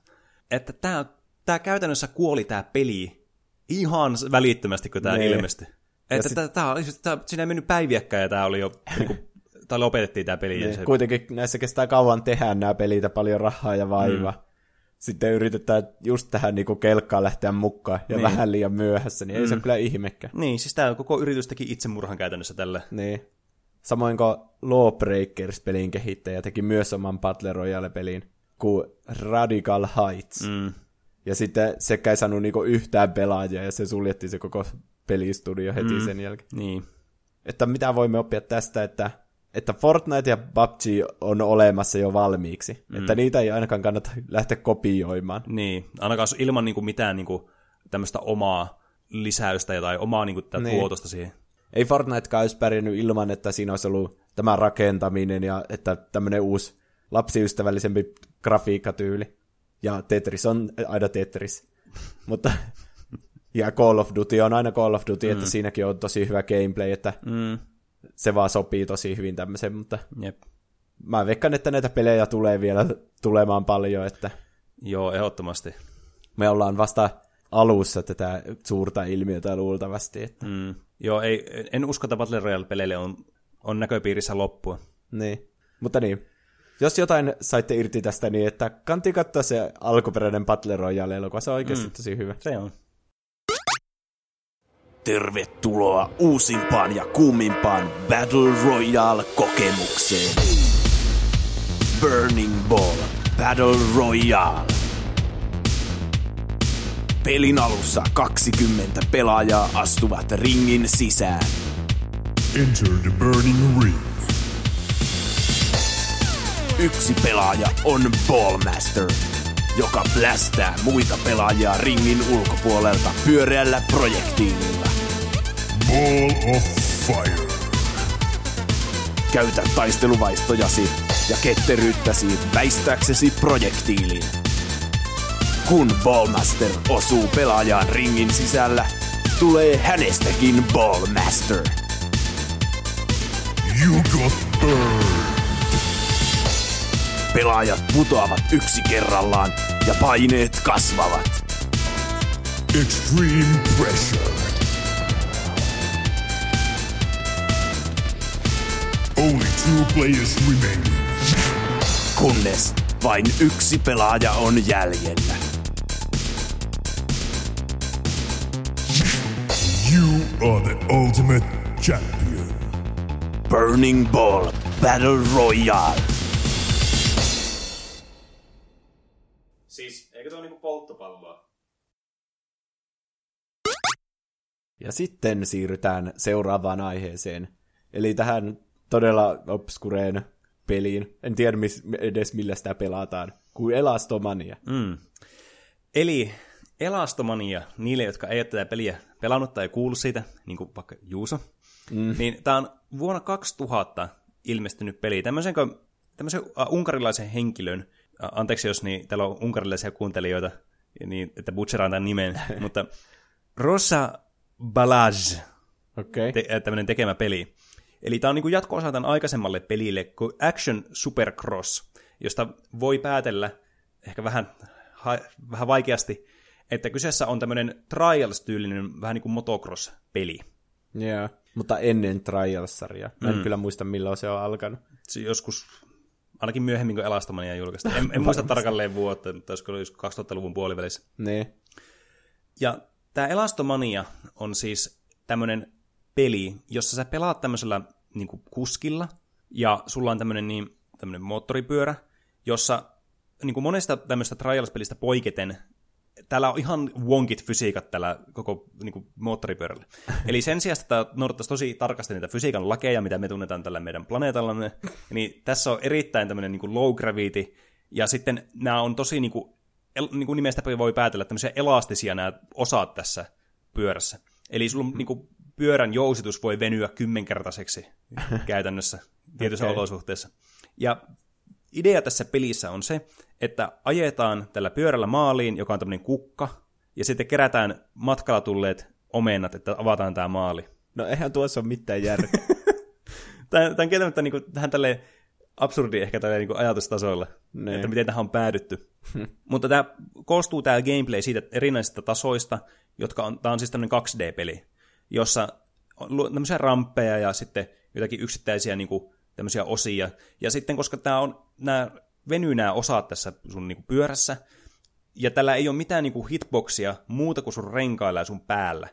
että tää, tää käytännössä kuoli tää peli ihan välittömästi, kun tää nee. ilmestyi. Että sit... tää, tää, tää, siinä ei mennyt päiviäkään, ja tää oli jo niin kuin, tai lopetettiin tämä peli.
Niin,
se...
Kuitenkin näissä kestää kauan tehdä nämä pelit ja paljon rahaa ja vaivaa. Mm. Sitten yritetään just tähän niinku kelkkaan lähteä mukaan ja niin. vähän liian myöhässä, niin mm. ei se mm. kyllä ihmekään.
Niin, siis tämä koko yritys teki itsemurhan käytännössä tällä.
Niin. Samoin kuin Lawbreakers-pelin kehittäjä teki myös oman Battle Royale-pelin kuin Radical Heights. Mm. Ja sitten se ei saanut niinku yhtään pelaajia ja se suljettiin se koko pelistudio heti mm. sen jälkeen.
Niin.
Että mitä voimme oppia tästä, että että Fortnite ja PUBG on olemassa jo valmiiksi. Mm. Että niitä ei ainakaan kannata lähteä kopioimaan.
Niin, ainakaan ilman niin kuin mitään niin kuin, tämmöistä omaa lisäystä tai omaa niin kuin, niin. tuotosta siihen.
Ei Fortnitekaan olisi pärjännyt ilman, että siinä olisi ollut tämä rakentaminen ja että tämmöinen uusi lapsiystävällisempi grafiikkatyyli. Ja Tetris on aina Tetris. Mutta ja Call of Duty on aina Call of Duty, mm. että siinäkin on tosi hyvä gameplay, että mm se vaan sopii tosi hyvin tämmöisen, mutta
Jep.
mä veikkaan, että näitä pelejä tulee vielä tulemaan paljon, että
Joo, ehdottomasti.
Me ollaan vasta alussa tätä suurta ilmiötä luultavasti. Että...
Mm. Joo, ei, en usko, että Battle Royale-peleille on, on näköpiirissä loppua.
Niin, mutta niin. Jos jotain saitte irti tästä, niin että kantti katsoa se alkuperäinen Battle Royale-elokuva, se on oikeasti mm. tosi hyvä.
Se on.
Tervetuloa uusimpaan ja kuumimpaan Battle Royale-kokemukseen. Burning Ball Battle Royale. Pelin alussa 20 pelaajaa astuvat ringin sisään.
Enter the burning ring.
Yksi pelaaja on Ballmaster, joka blästää muita pelaajia ringin ulkopuolelta pyöreällä projektiililla.
Ball of Fire.
Käytä taisteluvaistojasi ja ketteryyttäsi väistääksesi projektiilin. Kun Ballmaster osuu pelaajaan ringin sisällä, tulee hänestäkin Ballmaster.
You got burned.
Pelaajat putoavat yksi kerrallaan ja paineet kasvavat.
Extreme pressure. Only two players remain.
Kunnes vain yksi pelaaja on jäljellä.
Are the ultimate champion.
Burning Ball Battle Royale.
Siis, eikö tuo niinku polttopalloa?
Ja sitten siirrytään seuraavaan aiheeseen. Eli tähän todella obskureen peliin. En tiedä mis, edes millä sitä pelataan, kuin Elastomania.
Mm. Eli Elastomania, niille, jotka ei ole tätä peliä pelannut tai kuullut siitä, niin kuin vaikka Juuso, mm. niin tämä on vuonna 2000 ilmestynyt peli. Tämmöisen, tämmöisen unkarilaisen henkilön, anteeksi jos niin, täällä on unkarilaisia kuuntelijoita, niin, että butcheraan tämän nimen, mutta Rosa Balaj,
okay.
te, tämmöinen tekemä peli. Eli tämä on niin jatko-osa tämän aikaisemmalle pelille kuin Action Supercross, josta voi päätellä ehkä vähän, ha, vähän vaikeasti, että kyseessä on tämmöinen Trials-tyylinen vähän niin kuin motocross-peli.
Joo, yeah, mutta ennen Trials-sarjaa. Mä en mm. kyllä muista, milloin se on alkanut.
Se joskus, ainakin myöhemmin kuin Elastomania julkaista. En, en muista tarkalleen vuotta, mutta olisiko ollut 2000-luvun puolivälissä.
Niin.
Ja tämä Elastomania on siis tämmöinen peli, jossa sä pelaat tämmöisellä niin kuin kuskilla, ja sulla on tämmöinen niin, tämmöinen moottoripyörä, jossa niin kuin monesta tämmöistä Trials-pelistä poiketen, täällä on ihan wonkit fysiikat tällä koko niin kuin, moottoripyörällä. Eli sen sijaan, että noudattaisi tosi tarkasti niitä fysiikan lakeja, mitä me tunnetaan tällä meidän planeetallamme, niin tässä on erittäin tämmöinen niin kuin low gravity, ja sitten nämä on tosi, niin kuin, el, niin kuin nimestä voi päätellä, tämmöisiä elastisia nämä osat tässä pyörässä. Eli sulla on niin kuin, pyörän jousitus voi venyä kymmenkertaiseksi käytännössä tietyissä
Okei.
olosuhteissa. Ja idea tässä pelissä on se, että ajetaan tällä pyörällä maaliin, joka on tämmöinen kukka, ja sitten kerätään matkalla tulleet omenat, että avataan tämä maali.
No eihän tuossa ole mitään järkeä.
Tämä, on kieltämättä niin kuin, tähän tälleen absurdi ehkä tällä niin ajatustasolla,
Niin.
että miten tähän on päädytty. Mutta tämä koostuu tämä gameplay siitä erinäisistä tasoista, jotka on, tämä on siis tämmöinen 2D-peli, jossa on tämmöisiä ramppeja ja sitten jotakin yksittäisiä niin kuin, tämmöisiä osia. Ja sitten, koska tämä on, nämä venyy nämä osat tässä sun niin kuin, pyörässä, ja tällä ei ole mitään niin kuin, hitboxia muuta kuin sun renkailla ja sun päällä,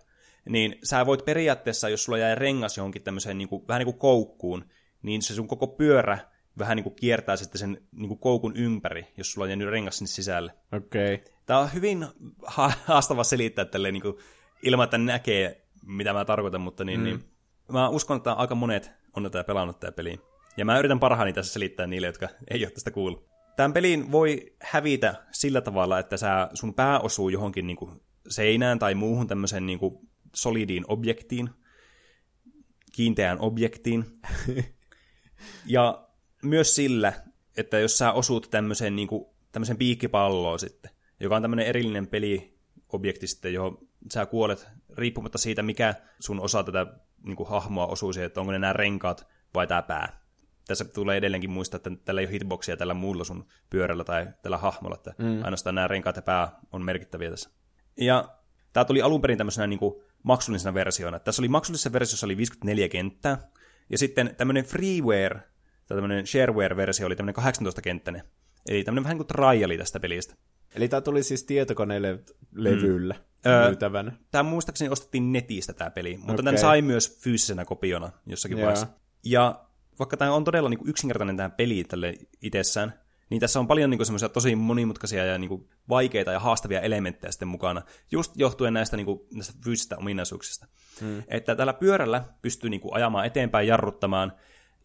niin sä voit periaatteessa, jos sulla jää rengas johonkin tämmöiseen niin kuin, vähän niin kuin koukkuun, niin se sun koko pyörä vähän niin kuin kiertää sitten sen niin kuin koukun ympäri, jos sulla on jäänyt rengas sinne sisälle.
Okei. Okay.
Tämä on hyvin ha- haastava selittää tälleen niin kuin, ilman, että näkee, mitä mä tarkoitan, mutta niin, mm. niin, mä uskon, että aika monet on tätä pelannut tätä peliä. Ja mä yritän parhaani tässä selittää niille, jotka ei ole tästä kuullut. Tämän pelin voi hävitä sillä tavalla, että sä, sun pää osuu johonkin niin kuin seinään tai muuhun tämmöiseen niin kuin solidiin objektiin, kiinteään objektiin. ja myös sillä, että jos sä osut tämmöiseen, niin kuin, tämmöiseen piikkipalloon sitten, joka on tämmöinen erillinen peliobjekti sitten, johon sä kuolet riippumatta siitä, mikä sun osa tätä niin kuin, hahmoa osuu siihen, että onko ne nämä renkaat vai tämä pää. Tässä tulee edelleenkin muistaa, että tällä ei ole hitboxia tällä muulla sun pyörällä tai tällä hahmolla, että mm. ainoastaan nämä renkaat ja pää on merkittäviä tässä. Ja tämä tuli alun perin tämmöisenä niin kuin, maksullisena versiona. Tässä oli maksullisessa versiossa oli 54 kenttää, ja sitten tämmöinen freeware, tai tämmöinen shareware-versio oli tämmöinen 18-kenttäinen. Eli tämmöinen vähän kuin triali tästä pelistä.
Eli tämä tuli siis tietokoneelle levyllä
Öö,
myytävänä.
Tämä muistaakseni ostettiin netistä tämä peli, mutta
Okei.
tämän sai myös fyysisenä kopiona jossakin
Joo.
vaiheessa. Ja vaikka tämä on todella niin kuin yksinkertainen tämä peli tälle itsessään, niin tässä on paljon niin semmoisia tosi monimutkaisia ja niin kuin vaikeita ja haastavia elementtejä sitten mukana, just johtuen näistä, niin kuin, näistä fyysistä ominaisuuksista. Hmm. Että tällä pyörällä pystyy niin kuin, ajamaan eteenpäin, jarruttamaan,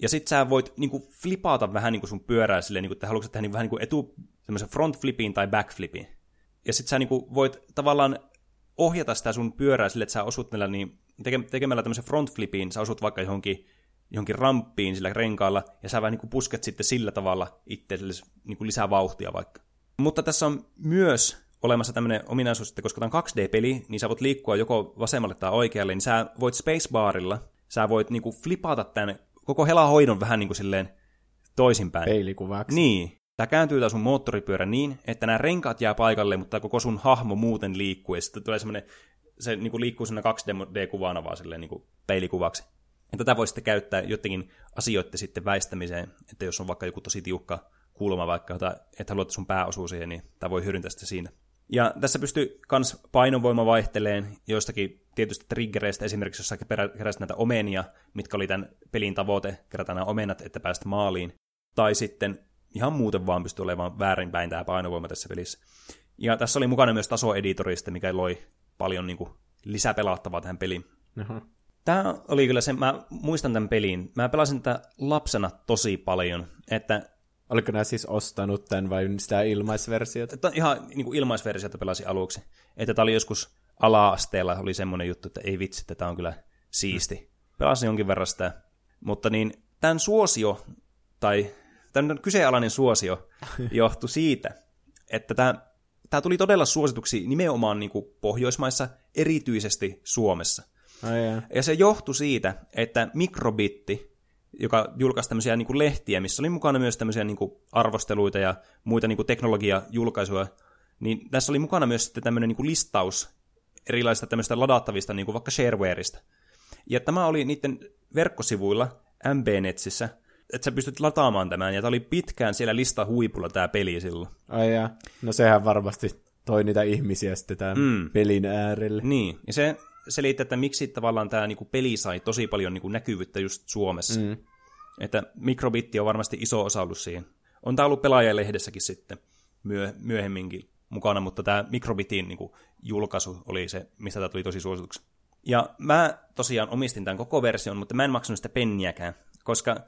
ja sit sä voit niin kuin, flipata vähän niin kuin sun pyörää silleen, niin kuin, että haluatko tehdä niin, vähän niin kuin etu, semmoisen front flipin tai back flipin. Ja sit sä niin kuin, voit tavallaan ohjata sitä sun pyörää sille, että sä osut näillä, niin teke- tekemällä tämmöisen front flipin, sä osut vaikka johonkin, johonkin ramppiin sillä renkaalla, ja sä vähän niin kuin pusket sitten sillä tavalla itsellesi niin kuin lisää vauhtia vaikka. Mutta tässä on myös olemassa tämmöinen ominaisuus, että koska tämä on 2D-peli, niin sä voit liikkua joko vasemmalle tai oikealle, niin sä voit spacebarilla, sä voit niin kuin flipata tämän koko helahoidon vähän niin kuin silleen toisinpäin.
Peilikuvaksi.
Niin. Tämä kääntyy tää sun moottoripyörä niin, että nämä renkaat jää paikalle, mutta koko sun hahmo muuten liikkuu. Ja sitten tulee semmoinen, se niin kuin liikkuu sinne 2D-kuvana vaan silleen niin kuin peilikuvaksi. Tätä voi sitten käyttää jotenkin asioiden sitten väistämiseen, että jos on vaikka joku tosi tiukka kulma vaikka, jota et halua, että sun pää osuu siihen, niin tämä voi hyödyntää sitä siinä. Ja tässä pystyy myös painovoima vaihteleen joistakin tietysti triggereistä, esimerkiksi jos sä keräsit näitä omenia, mitkä oli tämän pelin tavoite, kerätä nämä omenat, että päästä maaliin. Tai sitten ihan muuten vaan pystyy olemaan väärinpäin tämä painovoima tässä pelissä. Ja tässä oli mukana myös tasoeditorista, mikä loi paljon niin kuin, lisäpelattavaa tähän peliin.
Aha.
Tämä oli kyllä se, mä muistan tämän pelin. Mä pelasin tätä lapsena tosi paljon, että
Oliko nämä siis ostanut tämän vai sitä ilmaisversiota?
Tämä on ihan niin kuin ilmaisversiota pelasin aluksi. Että tämä oli joskus ala-asteella, oli semmoinen juttu, että ei vitsi, että tämä on kyllä siisti. Pelasin jonkin verran sitä. Mutta niin, tämän suosio, tai tämän kyseenalainen suosio johtui siitä, että tämä, tämä tuli todella suosituksi nimenomaan niin kuin Pohjoismaissa, erityisesti Suomessa.
Ai jaa.
Ja se johtui siitä, että Mikrobitti, joka julkaisi tämmöisiä niin kuin lehtiä, missä oli mukana myös tämmöisiä niin kuin arvosteluita ja muita niin kuin teknologiajulkaisuja, niin tässä oli mukana myös sitten tämmöinen niin kuin listaus erilaisista tämmöistä ladattavista, niin kuin vaikka sharewareista. Ja tämä oli niiden verkkosivuilla, MB-netsissä, että sä pystyt lataamaan tämän, ja tämä oli pitkään siellä lista huipulla tämä peli silloin.
Ai jaa. No sehän varmasti toi niitä ihmisiä sitten tämän mm. pelin äärelle.
Niin, ja se selittää, että miksi tavallaan tämä niinku peli sai tosi paljon niinku näkyvyyttä just Suomessa. Mm. Että mikrobitti on varmasti iso osa ollut siihen. On tämä ollut pelaajalehdessäkin sitten myö- myöhemminkin mukana, mutta tämä mikrobitin niinku julkaisu oli se, mistä tämä tuli tosi suosituksi. Ja mä tosiaan omistin tämän koko version, mutta mä en maksanut sitä penniäkään, koska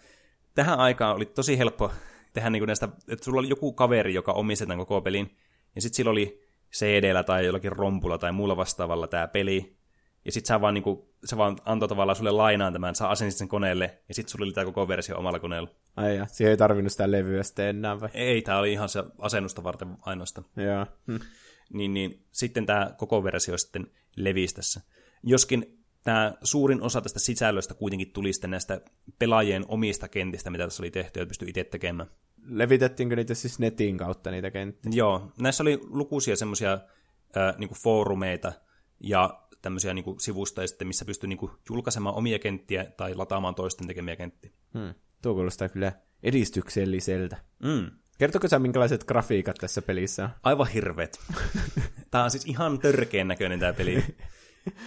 tähän aikaan oli tosi helppo tehdä niinku näistä, että sulla oli joku kaveri, joka omisti tämän koko pelin, ja sitten sillä oli CD-llä tai jollakin rompulla tai muulla vastaavalla tämä peli, ja sit sä vaan niinku, se vaan antoi tavallaan sulle lainaan tämän, sä asensit sen koneelle, ja sit sulla oli tämä koko versio omalla koneella.
Ai ja, siihen ei tarvinnut sitä levyä sitten enää vai?
Ei, tää oli ihan se asennusta varten ainoastaan.
Joo. Hm.
Niin, niin sitten tämä koko versio sitten levisi tässä. Joskin tämä suurin osa tästä sisällöstä kuitenkin tuli sitten näistä pelaajien omista kentistä, mitä tässä oli tehty, ja pystyi itse tekemään.
Levitettiinkö niitä siis netin kautta niitä kenttiä?
Joo, näissä oli lukuisia semmoisia niinku foorumeita ja tämmöisiä niinku sivustoja sitten, missä pystyi niinku julkaisemaan omia kenttiä tai lataamaan toisten tekemiä kenttiä.
Hmm. Tuo kuulostaa kyllä edistykselliseltä.
Mm.
Kertoko sä, minkälaiset grafiikat tässä pelissä on?
Aivan hirveet. tämä on siis ihan törkeän näköinen tämä peli.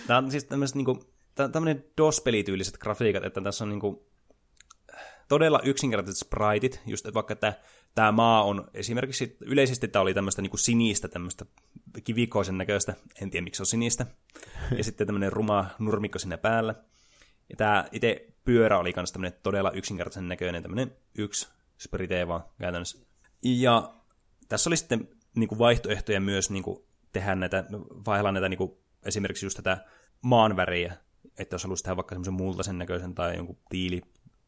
Tämä on siis tämmöiset tämmöinen DOS-pelityyliset grafiikat, että tässä on niinku todella yksinkertaiset spriteit, just että vaikka tämä, tämä maa on esimerkiksi, yleisesti tämä oli tämmöistä niinku sinistä, tämmöistä kivikoisen näköistä, en tiedä miksi se on sinistä, ja sitten tämmöinen ruma nurmikko sinne päällä. Ja tämä itse pyörä oli myös tämmöinen todella yksinkertaisen näköinen, tämmöinen yksi sprite vaan käytännössä. Ja tässä oli sitten niinku vaihtoehtoja myös niinku tehdä näitä, vaihella näitä niinku, esimerkiksi just tätä maanväriä, että jos haluaisi tehdä vaikka semmoisen multaisen näköisen tai jonkun tiili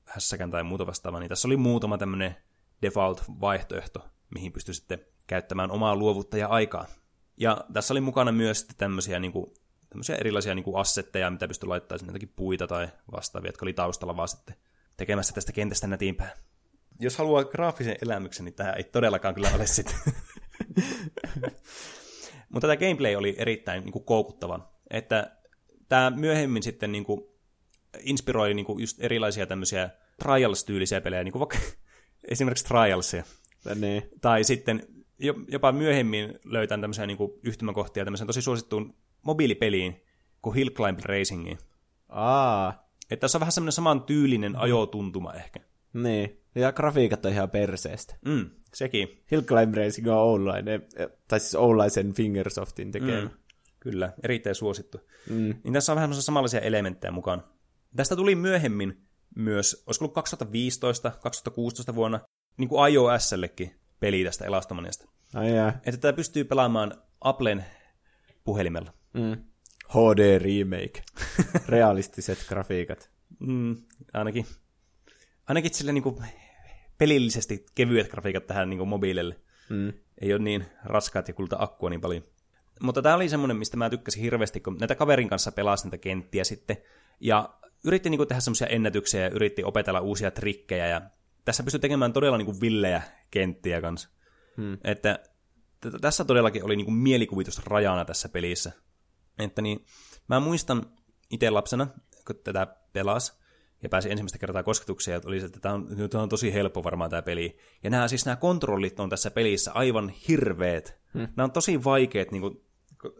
hässäkän tai muuta vastaavaa, niin tässä oli muutama tämmöinen default-vaihtoehto, mihin pystyi sitten käyttämään omaa luovuutta ja aikaa. Ja tässä oli mukana myös tämmöisiä, niin kuin, tämmöisiä erilaisia niin kuin assetteja, mitä pystyi laittamaan sinne jotakin puita tai vastaavia, jotka oli taustalla vaan sitten tekemässä tästä kentästä nätimpää. Jos haluaa graafisen elämyksen, niin tämä ei todellakaan kyllä ole sitten. Mutta tämä gameplay oli erittäin niin kuin, koukuttava. Että tämä myöhemmin sitten niin kuin, inspiroi niin kuin, just erilaisia tämmöisiä Trials-tyylisiä pelejä, niin kuin vaikka esimerkiksi Trialsia.
Niin.
Tai sitten jopa myöhemmin löytän tämmöisiä niin kuin, yhtymäkohtia tämmöiseen tosi suosittuun mobiilipeliin kuin Hill Climb Racingiin.
Aa.
Että tässä on vähän semmoinen saman tyylinen ajotuntuma ehkä.
Niin. Ja grafiikat on ihan perseestä.
Mm, sekin.
Hill Climb Racing on oulainen, tai siis oulaisen Fingersoftin tekemä. Mm.
Kyllä, erittäin suosittu. Mm. Niin tässä on vähän samanlaisia elementtejä mukaan. Tästä tuli myöhemmin myös, olisiko ollut 2015-2016 vuonna, niin kuin iOSllekin peli tästä Elastomaniasta.
Ai jää.
Että tämä pystyy pelaamaan Applen puhelimella.
Mm. HD remake. Realistiset grafiikat.
Mm, ainakin. Ainakin sille niin kuin pelillisesti kevyet grafiikat tähän niin kuin mobiilille. Mm. Ei ole niin raskaat ja kulta akkua niin paljon. Mutta tämä oli semmoinen, mistä mä tykkäsin hirveästi, kun näitä kaverin kanssa pelasin näitä kenttiä sitten. Ja yritti niin kuin, tehdä semmoisia ennätyksiä ja yritti opetella uusia trikkejä. Ja tässä pystyy tekemään todella niin kuin, villejä kenttiä kanssa. Hmm. Että t- tässä todellakin oli niin kuin, mielikuvitus rajana tässä pelissä. Että niin, mä muistan itse lapsena, kun tätä pelas, ja pääsi ensimmäistä kertaa kosketukseen, että oli se, että tämä on, tämä on tosi helppo varmaan tämä peli. Ja nämä siis nämä kontrollit on tässä pelissä aivan hirveet. Hmm. Nämä on tosi vaikeat, niin kuin,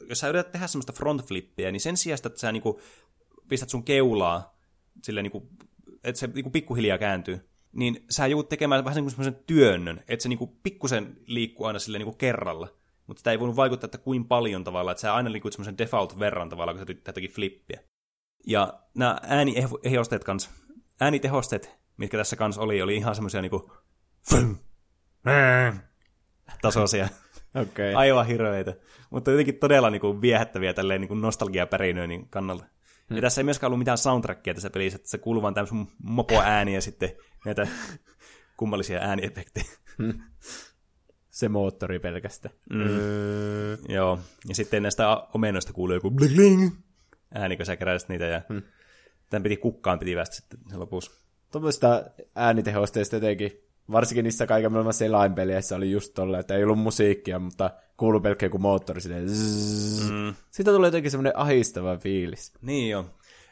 jos sä yrität tehdä semmoista frontflippiä, niin sen sijaan, että sä niin kuin, pistät sun keulaa, sille niin kuin, että se niin kuin pikkuhiljaa kääntyy, niin sä joudut tekemään vähän niin semmoisen työnnön, että se niin kuin pikkusen liikkuu aina sille niin kuin kerralla. Mutta sitä ei voinut vaikuttaa, että kuin paljon tavalla, että sä aina liikut semmoisen default verran tavalla, kun sä yrität jotakin flippiä. Ja nämä ääniehosteet kans, äänitehosteet, mitkä tässä kanssa oli, oli ihan semmoisia niinku tasoisia.
Okay.
Aivan hirveitä. Mutta jotenkin todella niinku viehättäviä tälleen niinku nostalgiapärinöinnin kannalta. Hmm. Ja tässä ei myöskään ollut mitään soundtrackia tässä pelissä, että se kuuluu vaan tämmöisen ja sitten näitä kummallisia ääniefektejä. Hmm.
Se moottori pelkästään.
Mm. Öö. Joo, ja sitten näistä omenoista kuuluu joku bling bling ääni, kun sä keräisit niitä, ja hmm. tämän piti kukkaan piti västä sitten se lopussa.
Tuommoista äänitehosteista jotenkin, varsinkin niissä kaiken maailman selainpeleissä oli just tolle, että ei ollut musiikkia, mutta kuuluu pelkkä joku moottori silleen mm. Siitä tulee jotenkin semmoinen ahistava fiilis.
Niin joo.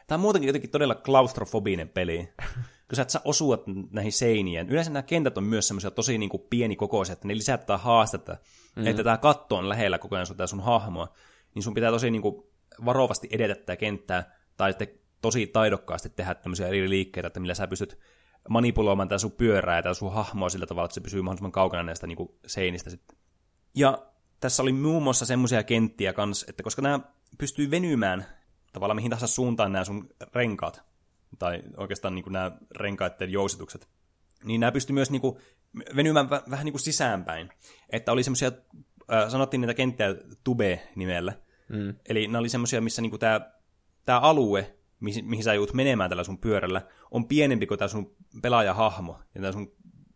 Tämä on muutenkin jotenkin todella klaustrofobinen peli. kun sä et saa osua näihin seiniin. Yleensä nämä kentät on myös semmoisia tosi niin kuin pienikokoisia, että ne lisää tätä haastetta, mm-hmm. että tämä katto on lähellä koko ajan sun, sun hahmoa, niin sun pitää tosi niin kuin varovasti edetä tätä kenttää, tai sitten tosi taidokkaasti tehdä tämmöisiä eri liikkeitä, että millä sä pystyt manipuloimaan tätä sun pyörää ja tätä sun hahmoa sillä tavalla, että se pysyy mahdollisimman kaukana näistä niin kuin seinistä sitten. Ja tässä oli muun muassa semmoisia kenttiä kanssa, että koska nämä pystyy venymään tavallaan mihin tahansa suuntaan nämä sun renkaat, tai oikeastaan niin kuin nämä renkaiden jousitukset, niin nämä pystyy myös niin kuin venymään v- vähän niin kuin sisäänpäin. Että oli semmoisia, äh, sanottiin niitä kenttiä Tube-nimellä, mm. eli nämä oli semmoisia, missä niin kuin tämä tämä alue, mihin, mihin sä joudut menemään tällä sun pyörällä, on pienempi kuin tämä sun pelaajahahmo ja tämä sun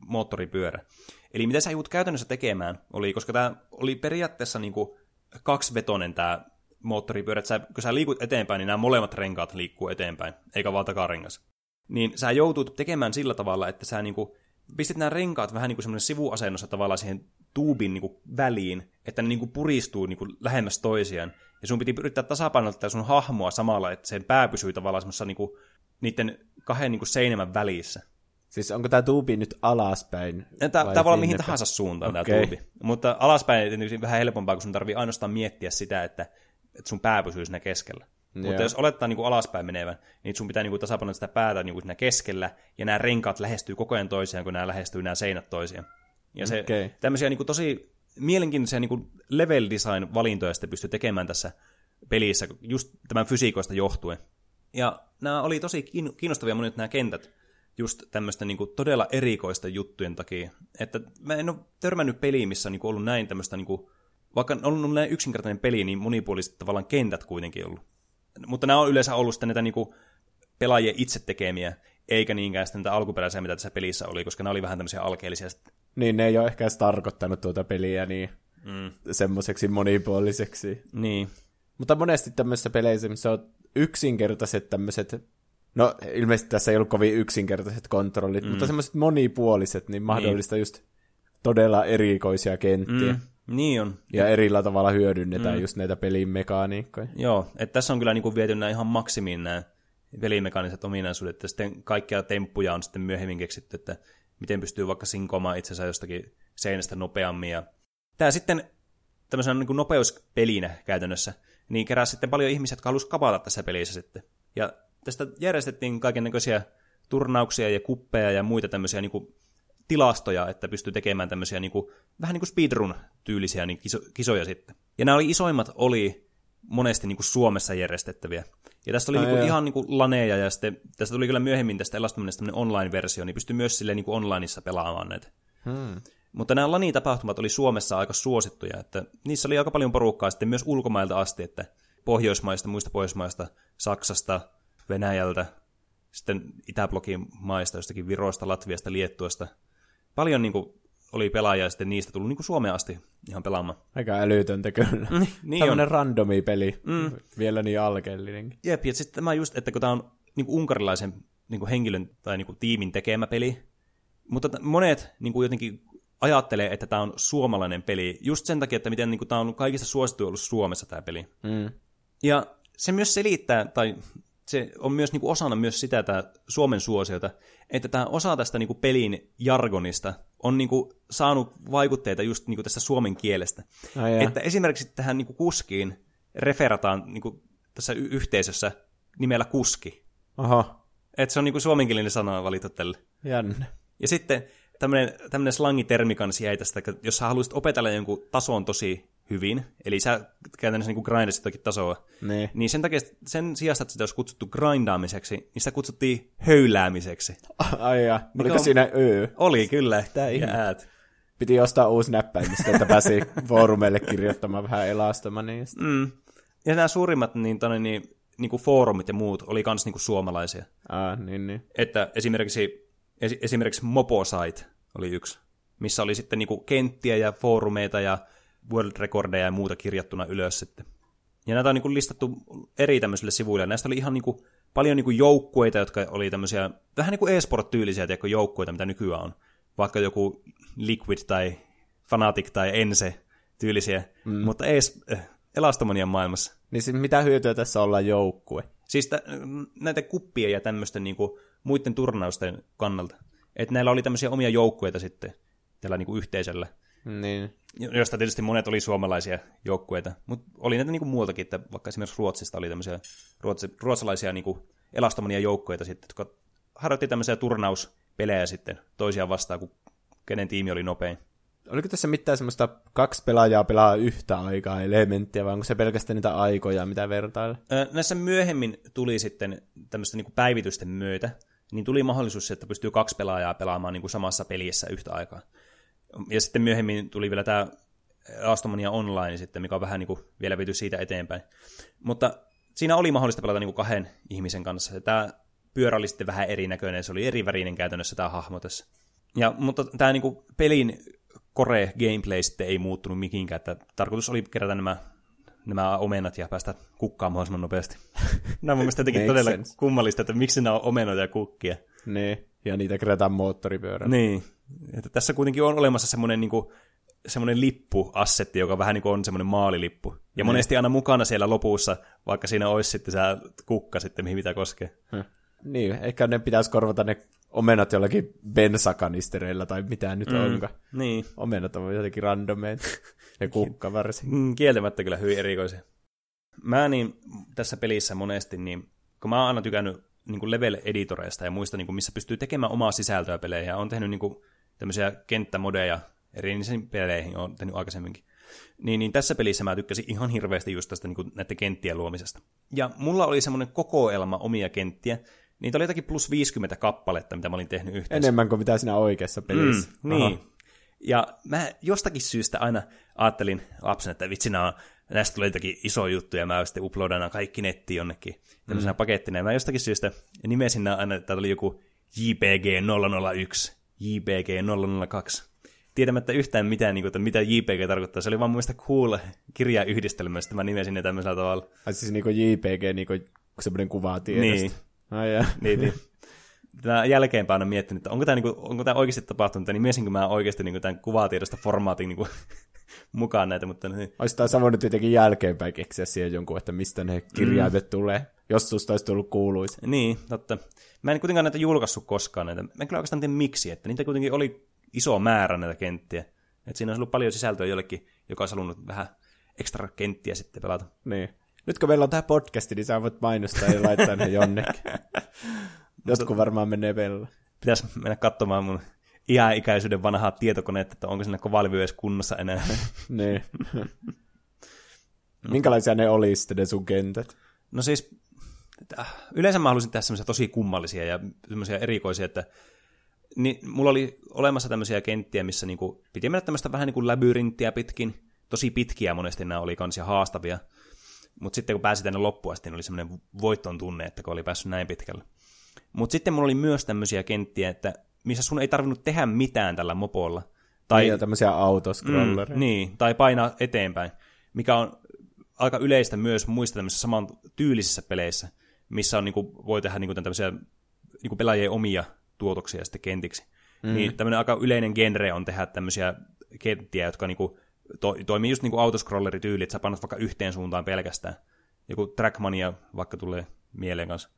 moottoripyörä. Eli mitä sä joudut käytännössä tekemään, oli, koska tämä oli periaatteessa niin kuin kaksivetonen tämä moottoripyörä, että sä, kun sä liikut eteenpäin, niin nämä molemmat renkaat liikkuu eteenpäin, eikä vaan takarengas. Niin sä joutut tekemään sillä tavalla, että sä niinku pistit nämä renkaat vähän niin kuin semmoinen sivuasennossa tavallaan siihen tuubin niin kuin väliin, että ne niin kuin puristuu niin kuin lähemmäs toisiaan. Ja sun piti yrittää tasapainottaa sun hahmoa samalla, että sen pää pysyy tavallaan semmoisessa niin kuin, niiden kahden niin kuin seinämän välissä.
Siis onko tämä tuubi nyt alaspäin?
Tämä voi olla mihin tahansa suuntaan
Okei.
tämä tuubi. Mutta alaspäin tietysti vähän helpompaa, kun sun tarvii ainoastaan miettiä sitä, että, että sun pää pysyy siinä keskellä. Mutta
Joo.
jos olettaa niin kuin alaspäin menevän, niin sun pitää niin kuin tasapainottaa sitä päätä niin kuin siinä keskellä, ja nämä renkaat lähestyy koko ajan toisiaan, kun nämä lähestyy nämä seinät toisiaan. Ja se,
Okei.
tämmöisiä niin kuin tosi mielenkiintoisia niin kuin level design valintoja sitten pystyy tekemään tässä pelissä, just tämän fysiikoista johtuen. Ja nämä oli tosi kiin- kiinnostavia monet nämä kentät, just tämmöistä niin kuin todella erikoista juttujen takia. Että mä en ole törmännyt peliin, missä on niin kuin ollut näin tämmöistä, niin kuin, vaikka on ollut näin yksinkertainen peli, niin monipuoliset tavallaan kentät kuitenkin ollut. Mutta nämä on yleensä ollut sitten näitä niin kuin pelaajien itse tekemiä, eikä niinkään sitten näitä alkuperäisiä, mitä tässä pelissä oli, koska nämä oli vähän tämmöisiä alkeellisia.
Niin, ne ei ole ehkä edes tarkoittanut tuota peliä niin mm. semmoiseksi monipuoliseksi.
Niin,
Mutta monesti tämmöisissä peleissä, missä on yksinkertaiset tämmöiset, no ilmeisesti tässä ei ollut kovin yksinkertaiset kontrollit, mm. mutta semmoiset monipuoliset, niin mahdollista niin. just todella erikoisia kenttiä. Mm.
niin on.
Ja erillä tavalla hyödynnetään mm. just näitä pelin mekaniikkoja.
Joo, että tässä on kyllä niin kuin viety nämä ihan maksimiin nämä pelimekaaniset ominaisuudet, ja sitten kaikkia temppuja on sitten myöhemmin keksitty, että miten pystyy vaikka sinkomaan itsensä jostakin seinästä nopeammin. Ja tämä sitten tämmöisenä niin kuin nopeuspelinä käytännössä, niin keräsi sitten paljon ihmisiä, jotka halusivat kapata tässä pelissä sitten. Ja tästä järjestettiin kaiken näköisiä turnauksia ja kuppeja ja muita tämmöisiä niin kuin tilastoja, että pystyy tekemään tämmöisiä niin kuin, vähän niin kuin speedrun-tyylisiä niin kiso, kisoja sitten. Ja nämä oli isoimmat oli monesti niin kuin Suomessa järjestettäviä. Ja tästä oli
Ai
niin kuin ihan niin kuin laneja, ja sitten tästä tuli kyllä myöhemmin tästä Elastomista tämmöinen online-versio, niin pystyi myös silleen niin kuin onlineissa pelaamaan näitä.
Hmm.
Mutta nämä lanitapahtumat oli Suomessa aika suosittuja, että niissä oli aika paljon porukkaa sitten myös ulkomailta asti, että Pohjoismaista, muista Pohjoismaista, Saksasta, Venäjältä, sitten Itäblokin maista, jostakin Virosta, Latviasta, Liettuasta. Paljon niin kuin, oli pelaajia ja sitten niistä tullut niin kuin Suomeen asti ihan pelaamaan.
Aika älytöntä kyllä.
niin
Tämmöinen randomi peli. Mm. Vielä niin alkeellinenkin.
Jep, ja sitten tämä just, että kun tämä on niin kuin unkarilaisen niin kuin henkilön tai niin kuin tiimin tekemä peli, mutta monet niin kuin jotenkin ajattelee, että tämä on suomalainen peli, just sen takia, että miten niin kuin, tämä on kaikista suosittu ollut Suomessa tämä peli.
Mm.
Ja se myös selittää, tai se on myös niin kuin osana myös sitä tämä Suomen suosiota, että tämä osa tästä niin kuin pelin jargonista on niin kuin saanut vaikutteita just niin kuin tästä suomen kielestä.
Ai
että esimerkiksi tähän niin kuin kuskiin referataan niin kuin tässä y- yhteisössä nimellä kuski.
Oho,
Että se on niin kuin suomenkielinen sana valittu tälle.
jännä.
Ja sitten tämmöinen, tämmöinen slangitermi kanssa jäi tästä, että jos sä haluaisit opetella jonkun tason tosi hyvin, eli sä käytännössä niin grindasit jotakin tasoa,
Niin.
niin sen takia sen sijasta, että sitä olisi kutsuttu grindaamiseksi, niin sitä kutsuttiin höyläämiseksi.
Ai ja, oliko
on-
siinä ö?
Oli kyllä,
Tää
ja
ihme.
äät.
Piti ostaa uusi näppäimistö, että pääsi foorumeille kirjoittamaan vähän elastomaniasta.
Mm. Ja nämä suurimmat niin, tonne, niin, niin kuin foorumit ja muut oli myös niin kuin suomalaisia.
Ah, niin, niin.
Että esimerkiksi, esi- esimerkiksi Moposite oli yksi, missä oli sitten niin kuin kenttiä ja foorumeita ja world recordeja ja muuta kirjattuna ylös sitten. Ja näitä on niin kuin listattu eri tämmöisille sivuille. Näistä oli ihan niin kuin, paljon niin kuin joukkueita, jotka oli tämmöisiä, vähän niin kuin e-sport-tyylisiä tiedätkö, joukkueita, mitä nykyään on. Vaikka joku Liquid tai Fnatic tai Ense tyylisiä, mm. mutta ees, äh, Elastomanian maailmassa.
Niin siis mitä hyötyä tässä olla joukkue?
Siis tä, näitä kuppia ja tämmöisten niinku, muiden turnausten kannalta. Että näillä oli tämmöisiä omia joukkueita sitten tällä niinku yhteisöllä,
Niin.
jo- josta tietysti monet oli suomalaisia joukkueita. Mutta oli näitä niinku muutakin, että vaikka esimerkiksi Ruotsista oli tämmöisiä ruotsi, ruotsalaisia niinku elastomania joukkueita sitten, jotka harjoitti tämmöisiä turnauspelejä sitten toisiaan vastaan, kun kenen tiimi oli nopein.
Oliko tässä mitään semmoista kaksi pelaajaa pelaa yhtä aikaa elementtiä, vai onko se pelkästään niitä aikoja, mitä vertailla?
Näissä myöhemmin tuli sitten tämmöisten niin päivitysten myötä, niin tuli mahdollisuus, että pystyy kaksi pelaajaa pelaamaan niin kuin samassa pelissä yhtä aikaa. Ja sitten myöhemmin tuli vielä tämä Astomania Online sitten, mikä on vähän niin kuin vielä viety siitä eteenpäin. Mutta siinä oli mahdollista pelata niin kuin kahden ihmisen kanssa. Ja tämä pyörä oli sitten vähän erinäköinen, se oli eri värinen käytännössä tämä hahmo tässä. Ja, mutta tämä niin kuin pelin core gameplay sitten ei muuttunut mihinkään, että tarkoitus oli kerätä nämä, nämä omenat ja päästä kukkaan mahdollisimman nopeasti. Nämä on mun mielestä jotenkin todella
sense.
kummallista, että miksi nämä on omenoita ja kukkia.
Niin, ja niitä kerätään moottoripyörällä.
Niin, että tässä kuitenkin on olemassa semmoinen niin kuin, semmoinen lippuassetti, joka vähän niin kuin on semmoinen maalilippu. Ja monesti aina mukana siellä lopussa, vaikka siinä olisi sitten se kukka sitten, mihin mitä koskee.
Niin, ehkä ne pitäisi korvata ne omenat jollakin bensakanistereilla tai mitä nyt mm. onkaan.
Niin,
Omenat on jotenkin randomeita. Ja kukka varsin.
Mm, kieltämättä kyllä hyvin erikoisia. Mä niin tässä pelissä monesti, niin kun mä oon aina tykännyt niin level-editoreista ja muista, niin missä pystyy tekemään omaa sisältöä peleihin, ja on tehnyt niin kuin, tämmöisiä kenttämodeja erinäisiin peleihin, on tehnyt aikaisemminkin. Niin, niin tässä pelissä mä tykkäsin ihan hirveästi just tästä niin kuin, näiden kenttien luomisesta. Ja mulla oli semmoinen kokoelma omia kenttiä, niitä oli jotakin plus 50 kappaletta, mitä mä olin tehnyt yhteensä.
Enemmän kuin mitä siinä oikeassa pelissä.
Mm, niin. Ja mä jostakin syystä aina ajattelin lapsen, että vitsi, nää on, näistä tulee jotakin iso juttu, ja mä sitten uploadan kaikki nettiin jonnekin tämmöisenä mm. pakettina. Ja mä jostakin syystä nimesin nämä aina, että oli joku JPG 001, JPG 002. Tietämättä yhtään mitään, niin kuin, että mitä JPG tarkoittaa. Se oli vaan mun mielestä cool kirjayhdistelmä, sitten mä nimesin ne tämmöisellä tavalla.
Ai siis niinku JPG, niinku semmoinen kuvatiedosto.
Niin.
Ai ja.
Niin, niin. Tämä jälkeenpäin on miettinyt, että onko tämä, niinku, onko tämä oikeasti tapahtunut, niin miesinkö mä oikeasti niinku, tämän kuvatiedosta formaatin niinku, mukaan näitä, mutta niin.
Olisi taas voinut jotenkin jälkeenpäin keksiä siihen jonkun, että mistä ne kirjaimet mm. tulee. Jos susta olisi tullut kuuluisa.
Niin, totta. Mä en kuitenkaan näitä julkaissut koskaan näitä. Mä en kyllä oikeastaan tiedä miksi, että niitä kuitenkin oli iso määrä näitä kenttiä. Että siinä olisi ollut paljon sisältöä jollekin, joka olisi halunnut vähän ekstra kenttiä sitten pelata.
Niin. Nyt kun meillä on tämä podcasti, niin sä voit mainostaa ja laittaa ne jonnekin. Jotkut varmaan menee pelaa.
Pitäisi mennä katsomaan mun iäikäisyyden vanhaa tietokoneetta, että onko siinä kovalevy edes kunnossa enää.
niin. Minkälaisia ne oli sitten ne sun kentät?
No siis, että yleensä mä halusin tehdä semmoisia tosi kummallisia ja semmoisia erikoisia, että niin, mulla oli olemassa tämmöisiä kenttiä, missä niinku, piti mennä tämmöistä vähän niin kuin labyrinttiä pitkin. Tosi pitkiä monesti nämä oli kansia haastavia. Mutta sitten kun pääsi tänne loppuun asti, niin oli semmoinen voiton tunne, että kun oli päässyt näin pitkälle. Mutta sitten mulla oli myös tämmöisiä kenttiä, että missä sun ei tarvinnut tehdä mitään tällä mopolla.
Tai niin, tämmöisiä autoscrollereja.
Mm, niin, tai painaa eteenpäin, mikä on aika yleistä myös muissa tämmöisissä saman tyylisissä peleissä, missä on, niin kuin, voi tehdä niin kuin, tämmöisiä niin kuin pelaajien omia tuotoksia sitten kentiksi. Mm. Niin tämmöinen aika yleinen genre on tehdä tämmöisiä kenttiä, jotka niin kuin, to, toimii just niin kuin autoscrollerityyli, että sä painat vaikka yhteen suuntaan pelkästään. Joku Trackmania vaikka tulee mieleen kanssa.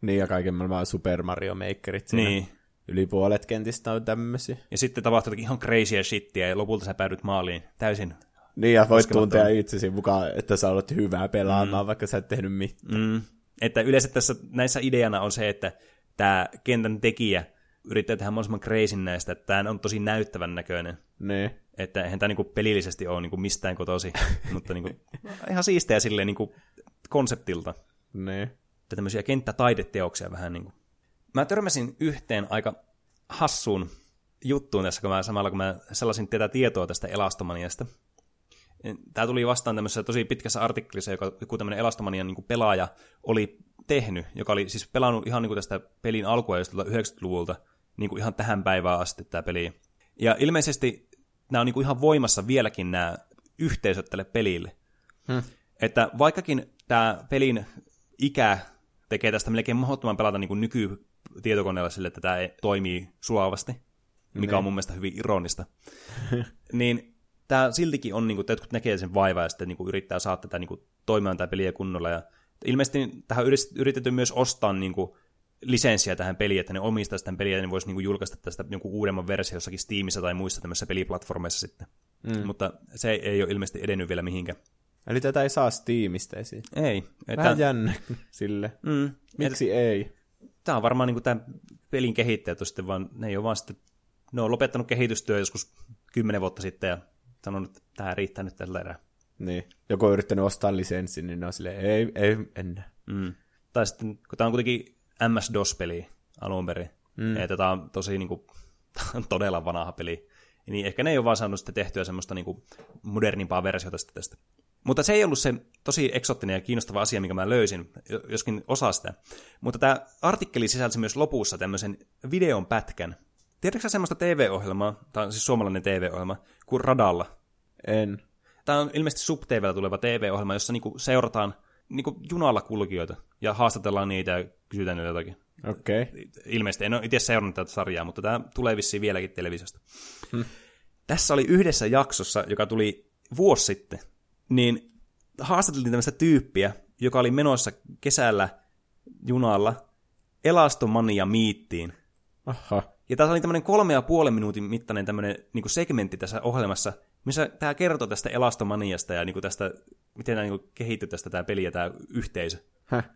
Niin, ja kaiken maailman Super Mario Makerit siinä.
Niin.
Yli puolet kentistä on tämmöisiä.
Ja sitten tapahtuu jotakin ihan crazyä shittiä, ja lopulta sä päädyt maaliin täysin
Niin, ja voit tuntea itsesi mukaan, että sä olet hyvää pelaamaan, mm. vaikka sä et tehnyt mitään.
Mm. Että yleensä tässä, näissä ideana on se, että tämä kentän tekijä yrittää tehdä mahdollisimman crazyn näistä, että tämä on tosi näyttävän näköinen.
Niin.
Että eihän tämä niinku pelillisesti ole niinku mistään kotosi, mutta niinku, ihan siistejä silleen niinku konseptilta.
Niin.
Tämmöisiä kenttätaideteoksia vähän niin kuin. Mä törmäsin yhteen aika hassuun juttuun tässä, kun mä, samalla kun mä sellaisin tätä tietoa tästä elastomaniasta. Tämä tuli vastaan tämmöisessä tosi pitkässä artikkelissa, joka joku tämmöinen elastomanian niin pelaaja oli tehnyt, joka oli siis pelannut ihan niin kuin tästä pelin alkua just 90-luvulta niin kuin ihan tähän päivään asti tämä peli. Ja ilmeisesti nämä on niin kuin ihan voimassa vieläkin nämä yhteisöt tälle pelille.
Hmm.
Että vaikkakin tämä pelin ikä tekee tästä melkein mahdottoman pelata niin kuin nykytietokoneella sille, että tämä toimii suavasti, mikä on mun mielestä hyvin ironista. niin tämä siltikin on, niin kuin, että jotkut näkee sen vaivaa ja sitten niin kuin, yrittää saada tätä niin kuin, toimimaan tämä peliä kunnolla. Ja ilmeisesti tähän on yritetty myös ostaa niin kuin, lisenssiä tähän peliin, että ne omistaa tämän peliä ja ne voisi niin kuin, julkaista tästä jonkun uudemman versio jossakin Steamissa tai muissa tämmöisissä peliplatformeissa sitten. Mm. Mutta se ei ole ilmeisesti edennyt vielä mihinkään.
Eli tätä ei saa Steamista esiin.
Ei. Että,
Vähän jännä sille.
mm,
Miksi ei?
tämä on varmaan niin tämän pelin kehittäjät on sitten vaan, ne ei ole vaan sitten, ne on lopettanut kehitystyö joskus kymmenen vuotta sitten ja sanonut, että tämä riittää nyt tällä erää.
Niin. Joku on yrittänyt ostaa lisenssin, niin ne on silleen, ei, ei, en.
Mm. Tai sitten, kun tämä on kuitenkin MS-DOS-peli alun perin, mm. ja tämä on tosi niin kuin, todella vanha peli, niin ehkä ne ei ole vaan saanut sitten tehtyä semmoista niin kuin modernimpaa versiota tästä. Mutta se ei ollut se tosi eksoottinen ja kiinnostava asia, mikä mä löysin, jo- joskin osa sitä. Mutta tämä artikkeli sisälsi myös lopussa tämmöisen videon pätkän. Tiedätkö sä semmoista TV-ohjelmaa, tämä on siis suomalainen TV-ohjelma, kuin Radalla?
En.
Tämä on ilmeisesti SubTVllä tuleva TV-ohjelma, jossa niinku seurataan niinku junalla kulkijoita ja haastatellaan niitä ja kysytään niille jotakin.
Okei. Okay.
Ilmeisesti en ole itse seurannut tätä sarjaa, mutta tämä tulee vissiin vieläkin televisiosta. Hmm. Tässä oli yhdessä jaksossa, joka tuli vuosi sitten, niin haastateltiin tämmöistä tyyppiä, joka oli menossa kesällä junalla elastomania miittiin.
Aha.
Ja tässä oli tämmöinen kolme ja puolen minuutin mittainen tämmöinen niin segmentti tässä ohjelmassa, missä tämä kertoo tästä elastomaniasta ja niin kuin tästä, miten tämä niin kehittyi tästä tämä peli ja tämä yhteisö.
Häh.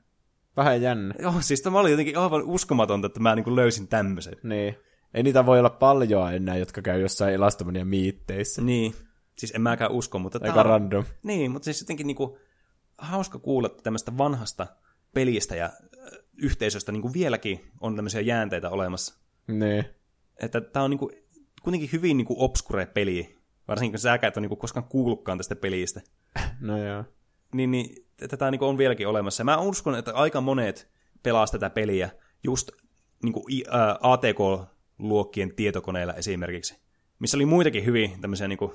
Vähän jännä.
Joo, siis tämä oli jotenkin aivan uskomatonta, että mä niin löysin tämmöisen.
Niin. Ei niitä voi olla paljon enää, jotka käy jossain elastomania miitteissä.
Niin, siis en mäkään usko, mutta
Aika
on,
random.
Niin, mutta siis jotenkin niinku, hauska kuulla tämmöistä vanhasta pelistä ja yhteisöstä niinku vieläkin on tämmöisiä jäänteitä olemassa.
Niin.
Että tämä on niinku, kuitenkin hyvin niinku obskure peli, varsinkin kun säkään et ole niinku koskaan kuullutkaan tästä pelistä.
No joo.
Niin, niin tätä niinku on vieläkin olemassa. Mä uskon, että aika monet pelaa tätä peliä just niinku, ää, ATK-luokkien tietokoneilla esimerkiksi, missä oli muitakin hyvin tämmöisiä, niinku,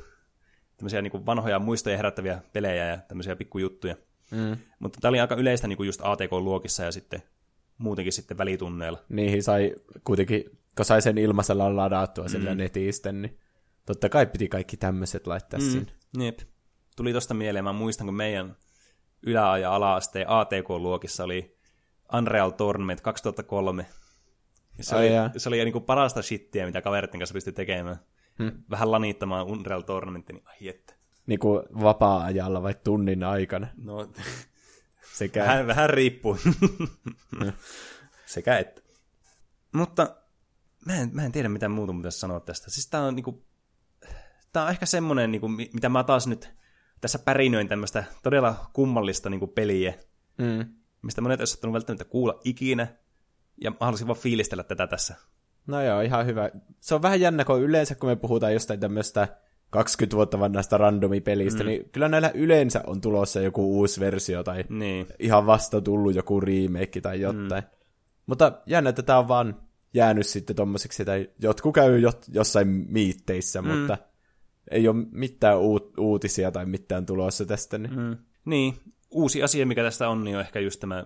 tämmöisiä niinku vanhoja muistoja herättäviä pelejä ja tämmöisiä pikkujuttuja.
Mm.
Mutta tämä oli aika yleistä niinku just ATK-luokissa ja sitten muutenkin sitten välitunneilla.
Niihin sai kuitenkin, kun sai sen ilmaisella ladattua mm. sillä netistä, niin totta kai piti kaikki tämmöiset laittaa mm. sinne.
Jep. Tuli tosta mieleen, mä muistan, kun meidän ylä- ja ala-asteen ATK-luokissa oli Unreal Tournament 2003. Ja se,
Ai
oli,
jaa.
se oli niinku parasta shittiä, mitä kaveritten kanssa pystyi tekemään.
Hmm.
Vähän lanittamaan Unreal Tournamentin, niin ai että.
Niin kuin vapaa-ajalla vai tunnin aikana.
No,
Sekä...
vähän, vähän riippuu. Sekä että. Mutta mä en, mä en tiedä, mitä muuta pitäisi sanoa tästä. Siis tää on niinku, tää on ehkä semmonen, niinku, mi- mitä mä taas nyt tässä pärinöin tämmöistä todella kummallista niinku peliä,
Mm.
mistä monet olisi saattanut välttämättä kuulla ikinä, ja mä halusin vaan fiilistellä tätä tässä.
No joo, ihan hyvä. Se on vähän jännä, kun yleensä kun me puhutaan jostain tämmöistä 20 vuotta vanhasta randomipelistä, mm. niin kyllä näillä yleensä on tulossa joku uusi versio tai
Niin.
ihan vasta tullut joku remake tai jotain. Mm. Mutta jännä, että tämä on vaan jäänyt sitten tommoseksi, että jotkut käy jot, jossain miitteissä, mm. mutta ei ole mitään uut, uutisia tai mitään tulossa tästä. Niin.
Mm. Niin, uusi asia, mikä tästä on, niin on ehkä just tämä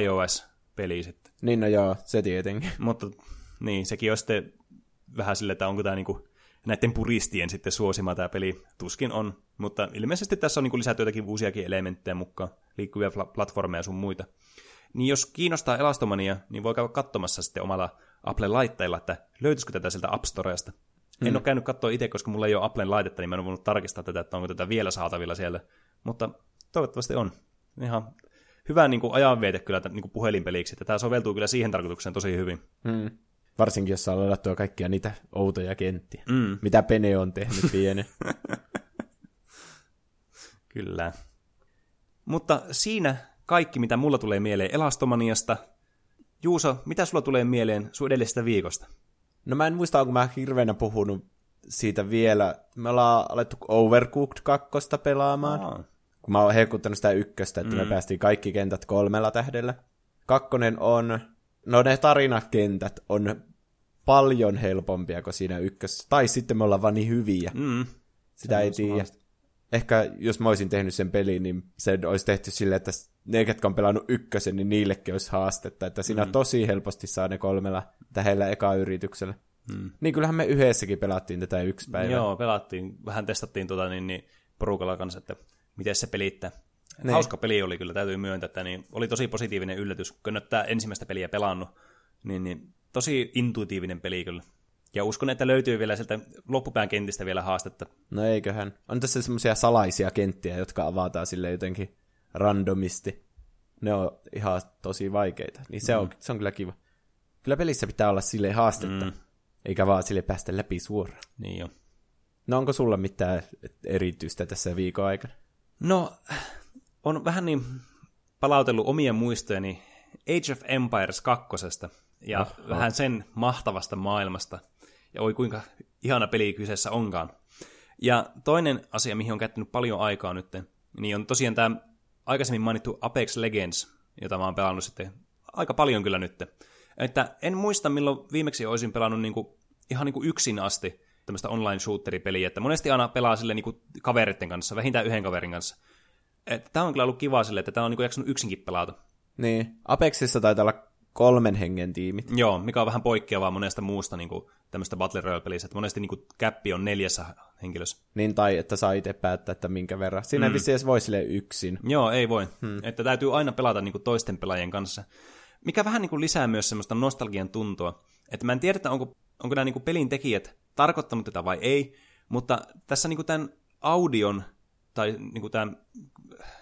iOS-peli sitten.
Niin no joo, se tietenkin.
Mutta niin, sekin on sitten vähän sille, että onko tämä niinku näiden puristien sitten suosima tämä peli. Tuskin on, mutta ilmeisesti tässä on niinku lisätty jotakin uusiakin elementtejä mukaan, liikkuvia platformeja ja sun muita. Niin jos kiinnostaa Elastomania, niin voi käydä katsomassa sitten omalla Apple-laitteella, että löytyisikö tätä sieltä App Storesta. Mm. En ole käynyt katsoa itse, koska mulla ei ole Applen laitetta, niin mä en ole voinut tarkistaa tätä, että onko tätä vielä saatavilla siellä. Mutta toivottavasti on. Ihan hyvä niin kuin ajanviete kyllä niin kuin puhelinpeliksi, että tämä soveltuu kyllä siihen tarkoitukseen tosi hyvin.
Mm. Varsinkin, jos saa ladattua kaikkia niitä outoja kenttiä.
Mm.
Mitä Pene on tehnyt pienen.
Kyllä. Mutta siinä kaikki, mitä mulla tulee mieleen Elastomaniasta. Juuso, mitä sulla tulee mieleen sun edellisestä viikosta?
No mä en muista, onko mä hirveänä puhunut siitä vielä. Me ollaan alettu Overcooked 2 pelaamaan.
Aa.
Kun mä oon hehkuttanut sitä ykköstä, että mm. me päästiin kaikki kentät kolmella tähdellä. Kakkonen on, no ne tarinakentät on paljon helpompia kuin siinä ykkössä. Tai sitten me ollaan vaan niin hyviä.
Mm.
Sitä ei tiedä. Ehkä jos mä olisin tehnyt sen pelin, niin se olisi tehty silleen, että ne, ketkä on pelannut ykkösen, niin niillekin olisi haastetta. Että siinä mm. tosi helposti saa ne kolmella tähdellä eka yrityksellä. Mm. Niin kyllähän me yhdessäkin pelattiin tätä yksi päivä.
Joo, pelattiin, vähän testattiin tota, niin, niin, porukalla kanssa, että miten se pelittää.
Niin.
Hauska peli oli kyllä, täytyy myöntää, että niin, oli tosi positiivinen yllätys, kun en ole tää ensimmäistä peliä pelannut, niin, niin tosi intuitiivinen peli kyllä. Ja uskon, että löytyy vielä sieltä loppupään kentistä vielä haastetta.
No eiköhän. On tässä semmoisia salaisia kenttiä, jotka avataan sille jotenkin randomisti. Ne on ihan tosi vaikeita. Niin se, on, se on kyllä kiva. Kyllä pelissä pitää olla sille haastetta, mm. eikä vaan sille päästä läpi suoraan.
Niin jo.
No onko sulla mitään erityistä tässä viikon aikana?
No, on vähän niin palautellut omia muistojeni Age of Empires 2. ja.
Oho.
vähän sen mahtavasta maailmasta. Ja oi kuinka ihana peli kyseessä onkaan. Ja toinen asia, mihin on käyttänyt paljon aikaa nyt, niin on tosiaan tämä aikaisemmin mainittu Apex Legends, jota mä oon pelannut sitten aika paljon kyllä nyt. Että en muista, milloin viimeksi olisin pelannut niinku, ihan niinku yksin asti tämmöistä online-shooteripeliä, että monesti aina pelaa sille niinku kaveritten kanssa, vähintään yhden kaverin kanssa. Tämä on kyllä ollut kiva sille, että tämä on niinku jaksanut yksinkin pelata.
Niin, Apexissa taitaa olla kolmen hengen tiimit.
Joo, mikä on vähän poikkeavaa monesta muusta niinku, tämmöistä Battle Royale-pelissä, että monesti niinku, käppi on neljässä henkilössä.
Niin, tai että saa itse päättää, että minkä verran. Siinä mm. ei edes voi sille yksin.
Joo, ei voi. Hmm. Että täytyy aina pelata niinku, toisten pelaajien kanssa. Mikä vähän niinku, lisää myös semmoista nostalgian tuntoa. Että mä en tiedä, että onko, onko nämä niinku, pelin tekijät tarkoittanut tätä vai ei, mutta tässä niinku, tämän audion tai niinku, tämän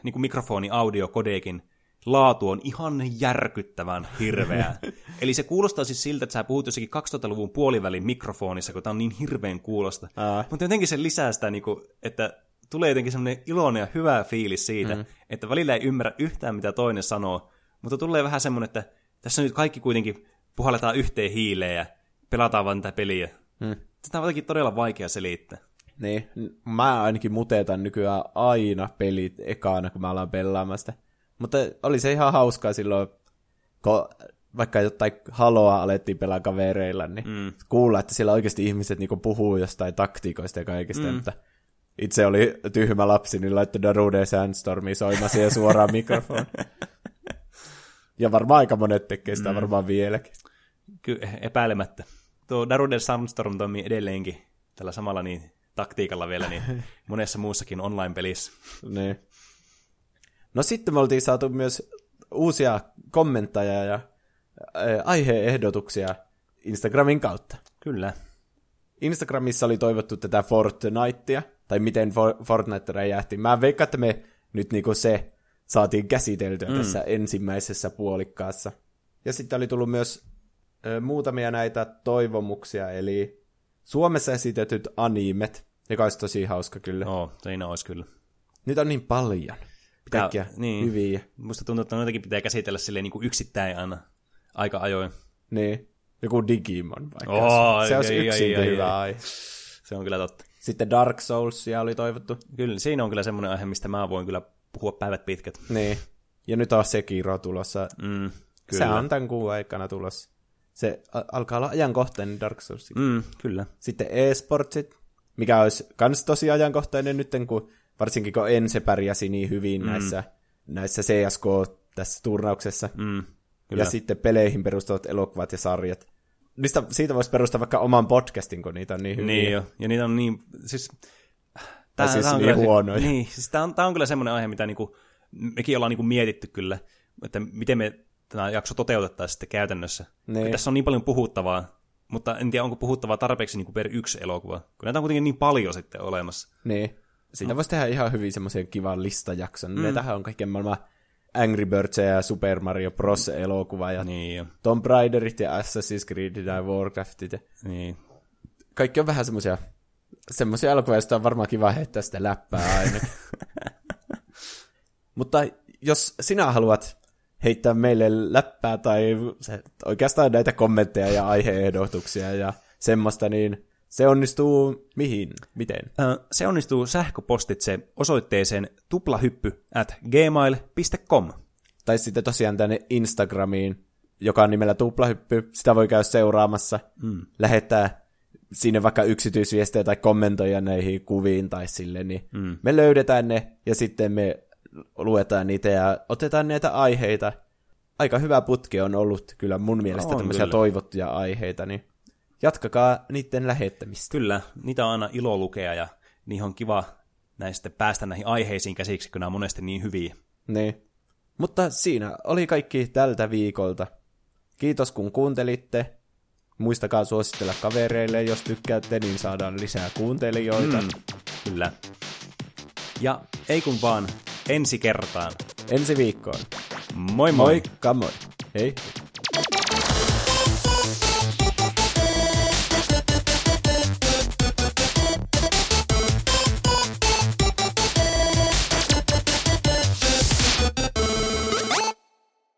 niinku, mikrofoni audio kodekin laatu on ihan järkyttävän hirveä. Eli se kuulostaa siis siltä, että sä puhut jossakin 2000-luvun puolivälin mikrofonissa, kun tää on niin hirveän kuulosta.
Aa.
Mutta jotenkin se lisää sitä, niin kuin, että tulee jotenkin semmoinen iloinen ja hyvä fiilis siitä, mm. että välillä ei ymmärrä yhtään, mitä toinen sanoo, mutta tulee vähän semmoinen, että tässä nyt kaikki kuitenkin puhalletaan yhteen hiileen ja pelataan vaan tätä peliä. Mm. Sitä on jotenkin todella vaikea selittää.
Niin, mä ainakin mutetan nykyään aina pelit ekana, kun mä alan pelaamasta. Mutta oli se ihan hauskaa silloin, kun vaikka jotain haloa alettiin pelaa kavereilla, niin mm. kuulla, että siellä oikeasti ihmiset niinku puhuu jostain taktiikoista ja kaikista, mm. mutta itse oli tyhmä lapsi, niin laittoi Darude Sandstormi soimaan siihen suoraan mikrofoni. ja varmaan aika monet tekee sitä mm. varmaan vieläkin.
Kyllä, epäilemättä. Tuo Darude Sandstorm toimii edelleenkin tällä samalla niin taktiikalla vielä niin monessa muussakin online-pelissä.
niin. No sitten me oltiin saatu myös uusia kommentteja ja aiheehdotuksia Instagramin kautta.
Kyllä.
Instagramissa oli toivottu tätä Fortnitea, tai miten Fortnite räjähti. Mä veikkaan, että me nyt niinku se saatiin käsiteltyä mm. tässä ensimmäisessä puolikkaassa. Ja sitten oli tullut myös ö, muutamia näitä toivomuksia, eli Suomessa esitetyt animet, joka olisi tosi hauska kyllä.
Oo, siinä olisi kyllä.
Nyt on niin paljon
Pitää,
kaikkia
niin.
hyviä.
Musta tuntuu, että noitakin pitää käsitellä silleen niin kuin yksittäin aina aika ajoin.
Niin, joku Digimon vaikka.
Oo,
se olisi yksin hyvä
ai. Se on kyllä totta.
Sitten Dark Soulsia oli toivottu.
Kyllä, siinä on kyllä semmoinen aihe, mistä mä voin kyllä puhua päivät pitkät.
Niin. Ja nyt on Sekiro tulossa.
Mm,
Se
kyllä.
on tämän kuun aikana tulossa. Se alkaa olla ajankohtainen Dark Souls. Mm.
Kyllä.
Sitten e-sportsit, mikä olisi kans tosi ajankohtainen nyt, kun varsinkin kun Ense pärjäsi niin hyvin mm. näissä, näissä CSK tässä turnauksessa.
Mm, kyllä.
Ja sitten peleihin perustuvat elokuvat ja sarjat. Niistä, siitä voisi perustaa vaikka oman podcastin, kun niitä on niin hyviä.
Niin jo, ja niitä on niin, siis...
Tai siis
on
niin
kyllä,
huonoja.
Niin, siis tää on, tää on kyllä semmoinen aihe, mitä niinku, mekin ollaan niinku mietitty kyllä, että miten me tämä jakso toteutettaisiin sitten käytännössä.
Niin.
Tässä on niin paljon puhuttavaa, mutta en tiedä, onko puhuttavaa tarpeeksi niinku per yksi elokuva, kun näitä on kuitenkin niin paljon sitten olemassa.
Niin. Siitä voisi tehdä ihan hyvin semmoisen kivan listajakson. Mm. Näitähän on kaikkien maailman Angry Birds ja Super Mario Bros. elokuva ja
Niin jo,
Tomb Raiderit ja Assassin's Creed ja Warcraftit. Ja
niin.
kaikki on vähän semmoisia semmoisia elokuvia, joista on varmaan kiva heittää sitä läppää aina. Mutta jos sinä haluat heittää meille läppää tai se, oikeastaan näitä kommentteja ja aiheehdotuksia ja semmoista, niin se onnistuu mihin? Miten?
Se onnistuu sähköpostitse osoitteeseen tuplahyppy at gmail.com.
Tai sitten tosiaan tänne Instagramiin, joka on nimellä Tuplahyppy. Sitä voi käydä seuraamassa. Mm. Lähettää sinne vaikka yksityisviestejä tai kommentoja näihin kuviin tai sille, niin mm. me löydetään ne ja sitten me luetaan niitä ja otetaan näitä aiheita. Aika hyvä putki on ollut kyllä mun mielestä
On
tämmöisiä
kyllä.
toivottuja aiheita, niin jatkakaa niiden lähettämistä.
Kyllä, niitä on aina ilo lukea ja niihin on kiva näistä päästä näihin aiheisiin käsiksi, kun nämä on monesti niin hyviä.
Niin. Mutta siinä oli kaikki tältä viikolta. Kiitos kun kuuntelitte. Muistakaa suositella kavereille, jos tykkäätte, niin saadaan lisää kuuntelijoita. Mm.
Kyllä. Ja ei kun vaan ensi kertaan.
Ensi viikkoon.
Moi moi.
Moikka moi. Hei.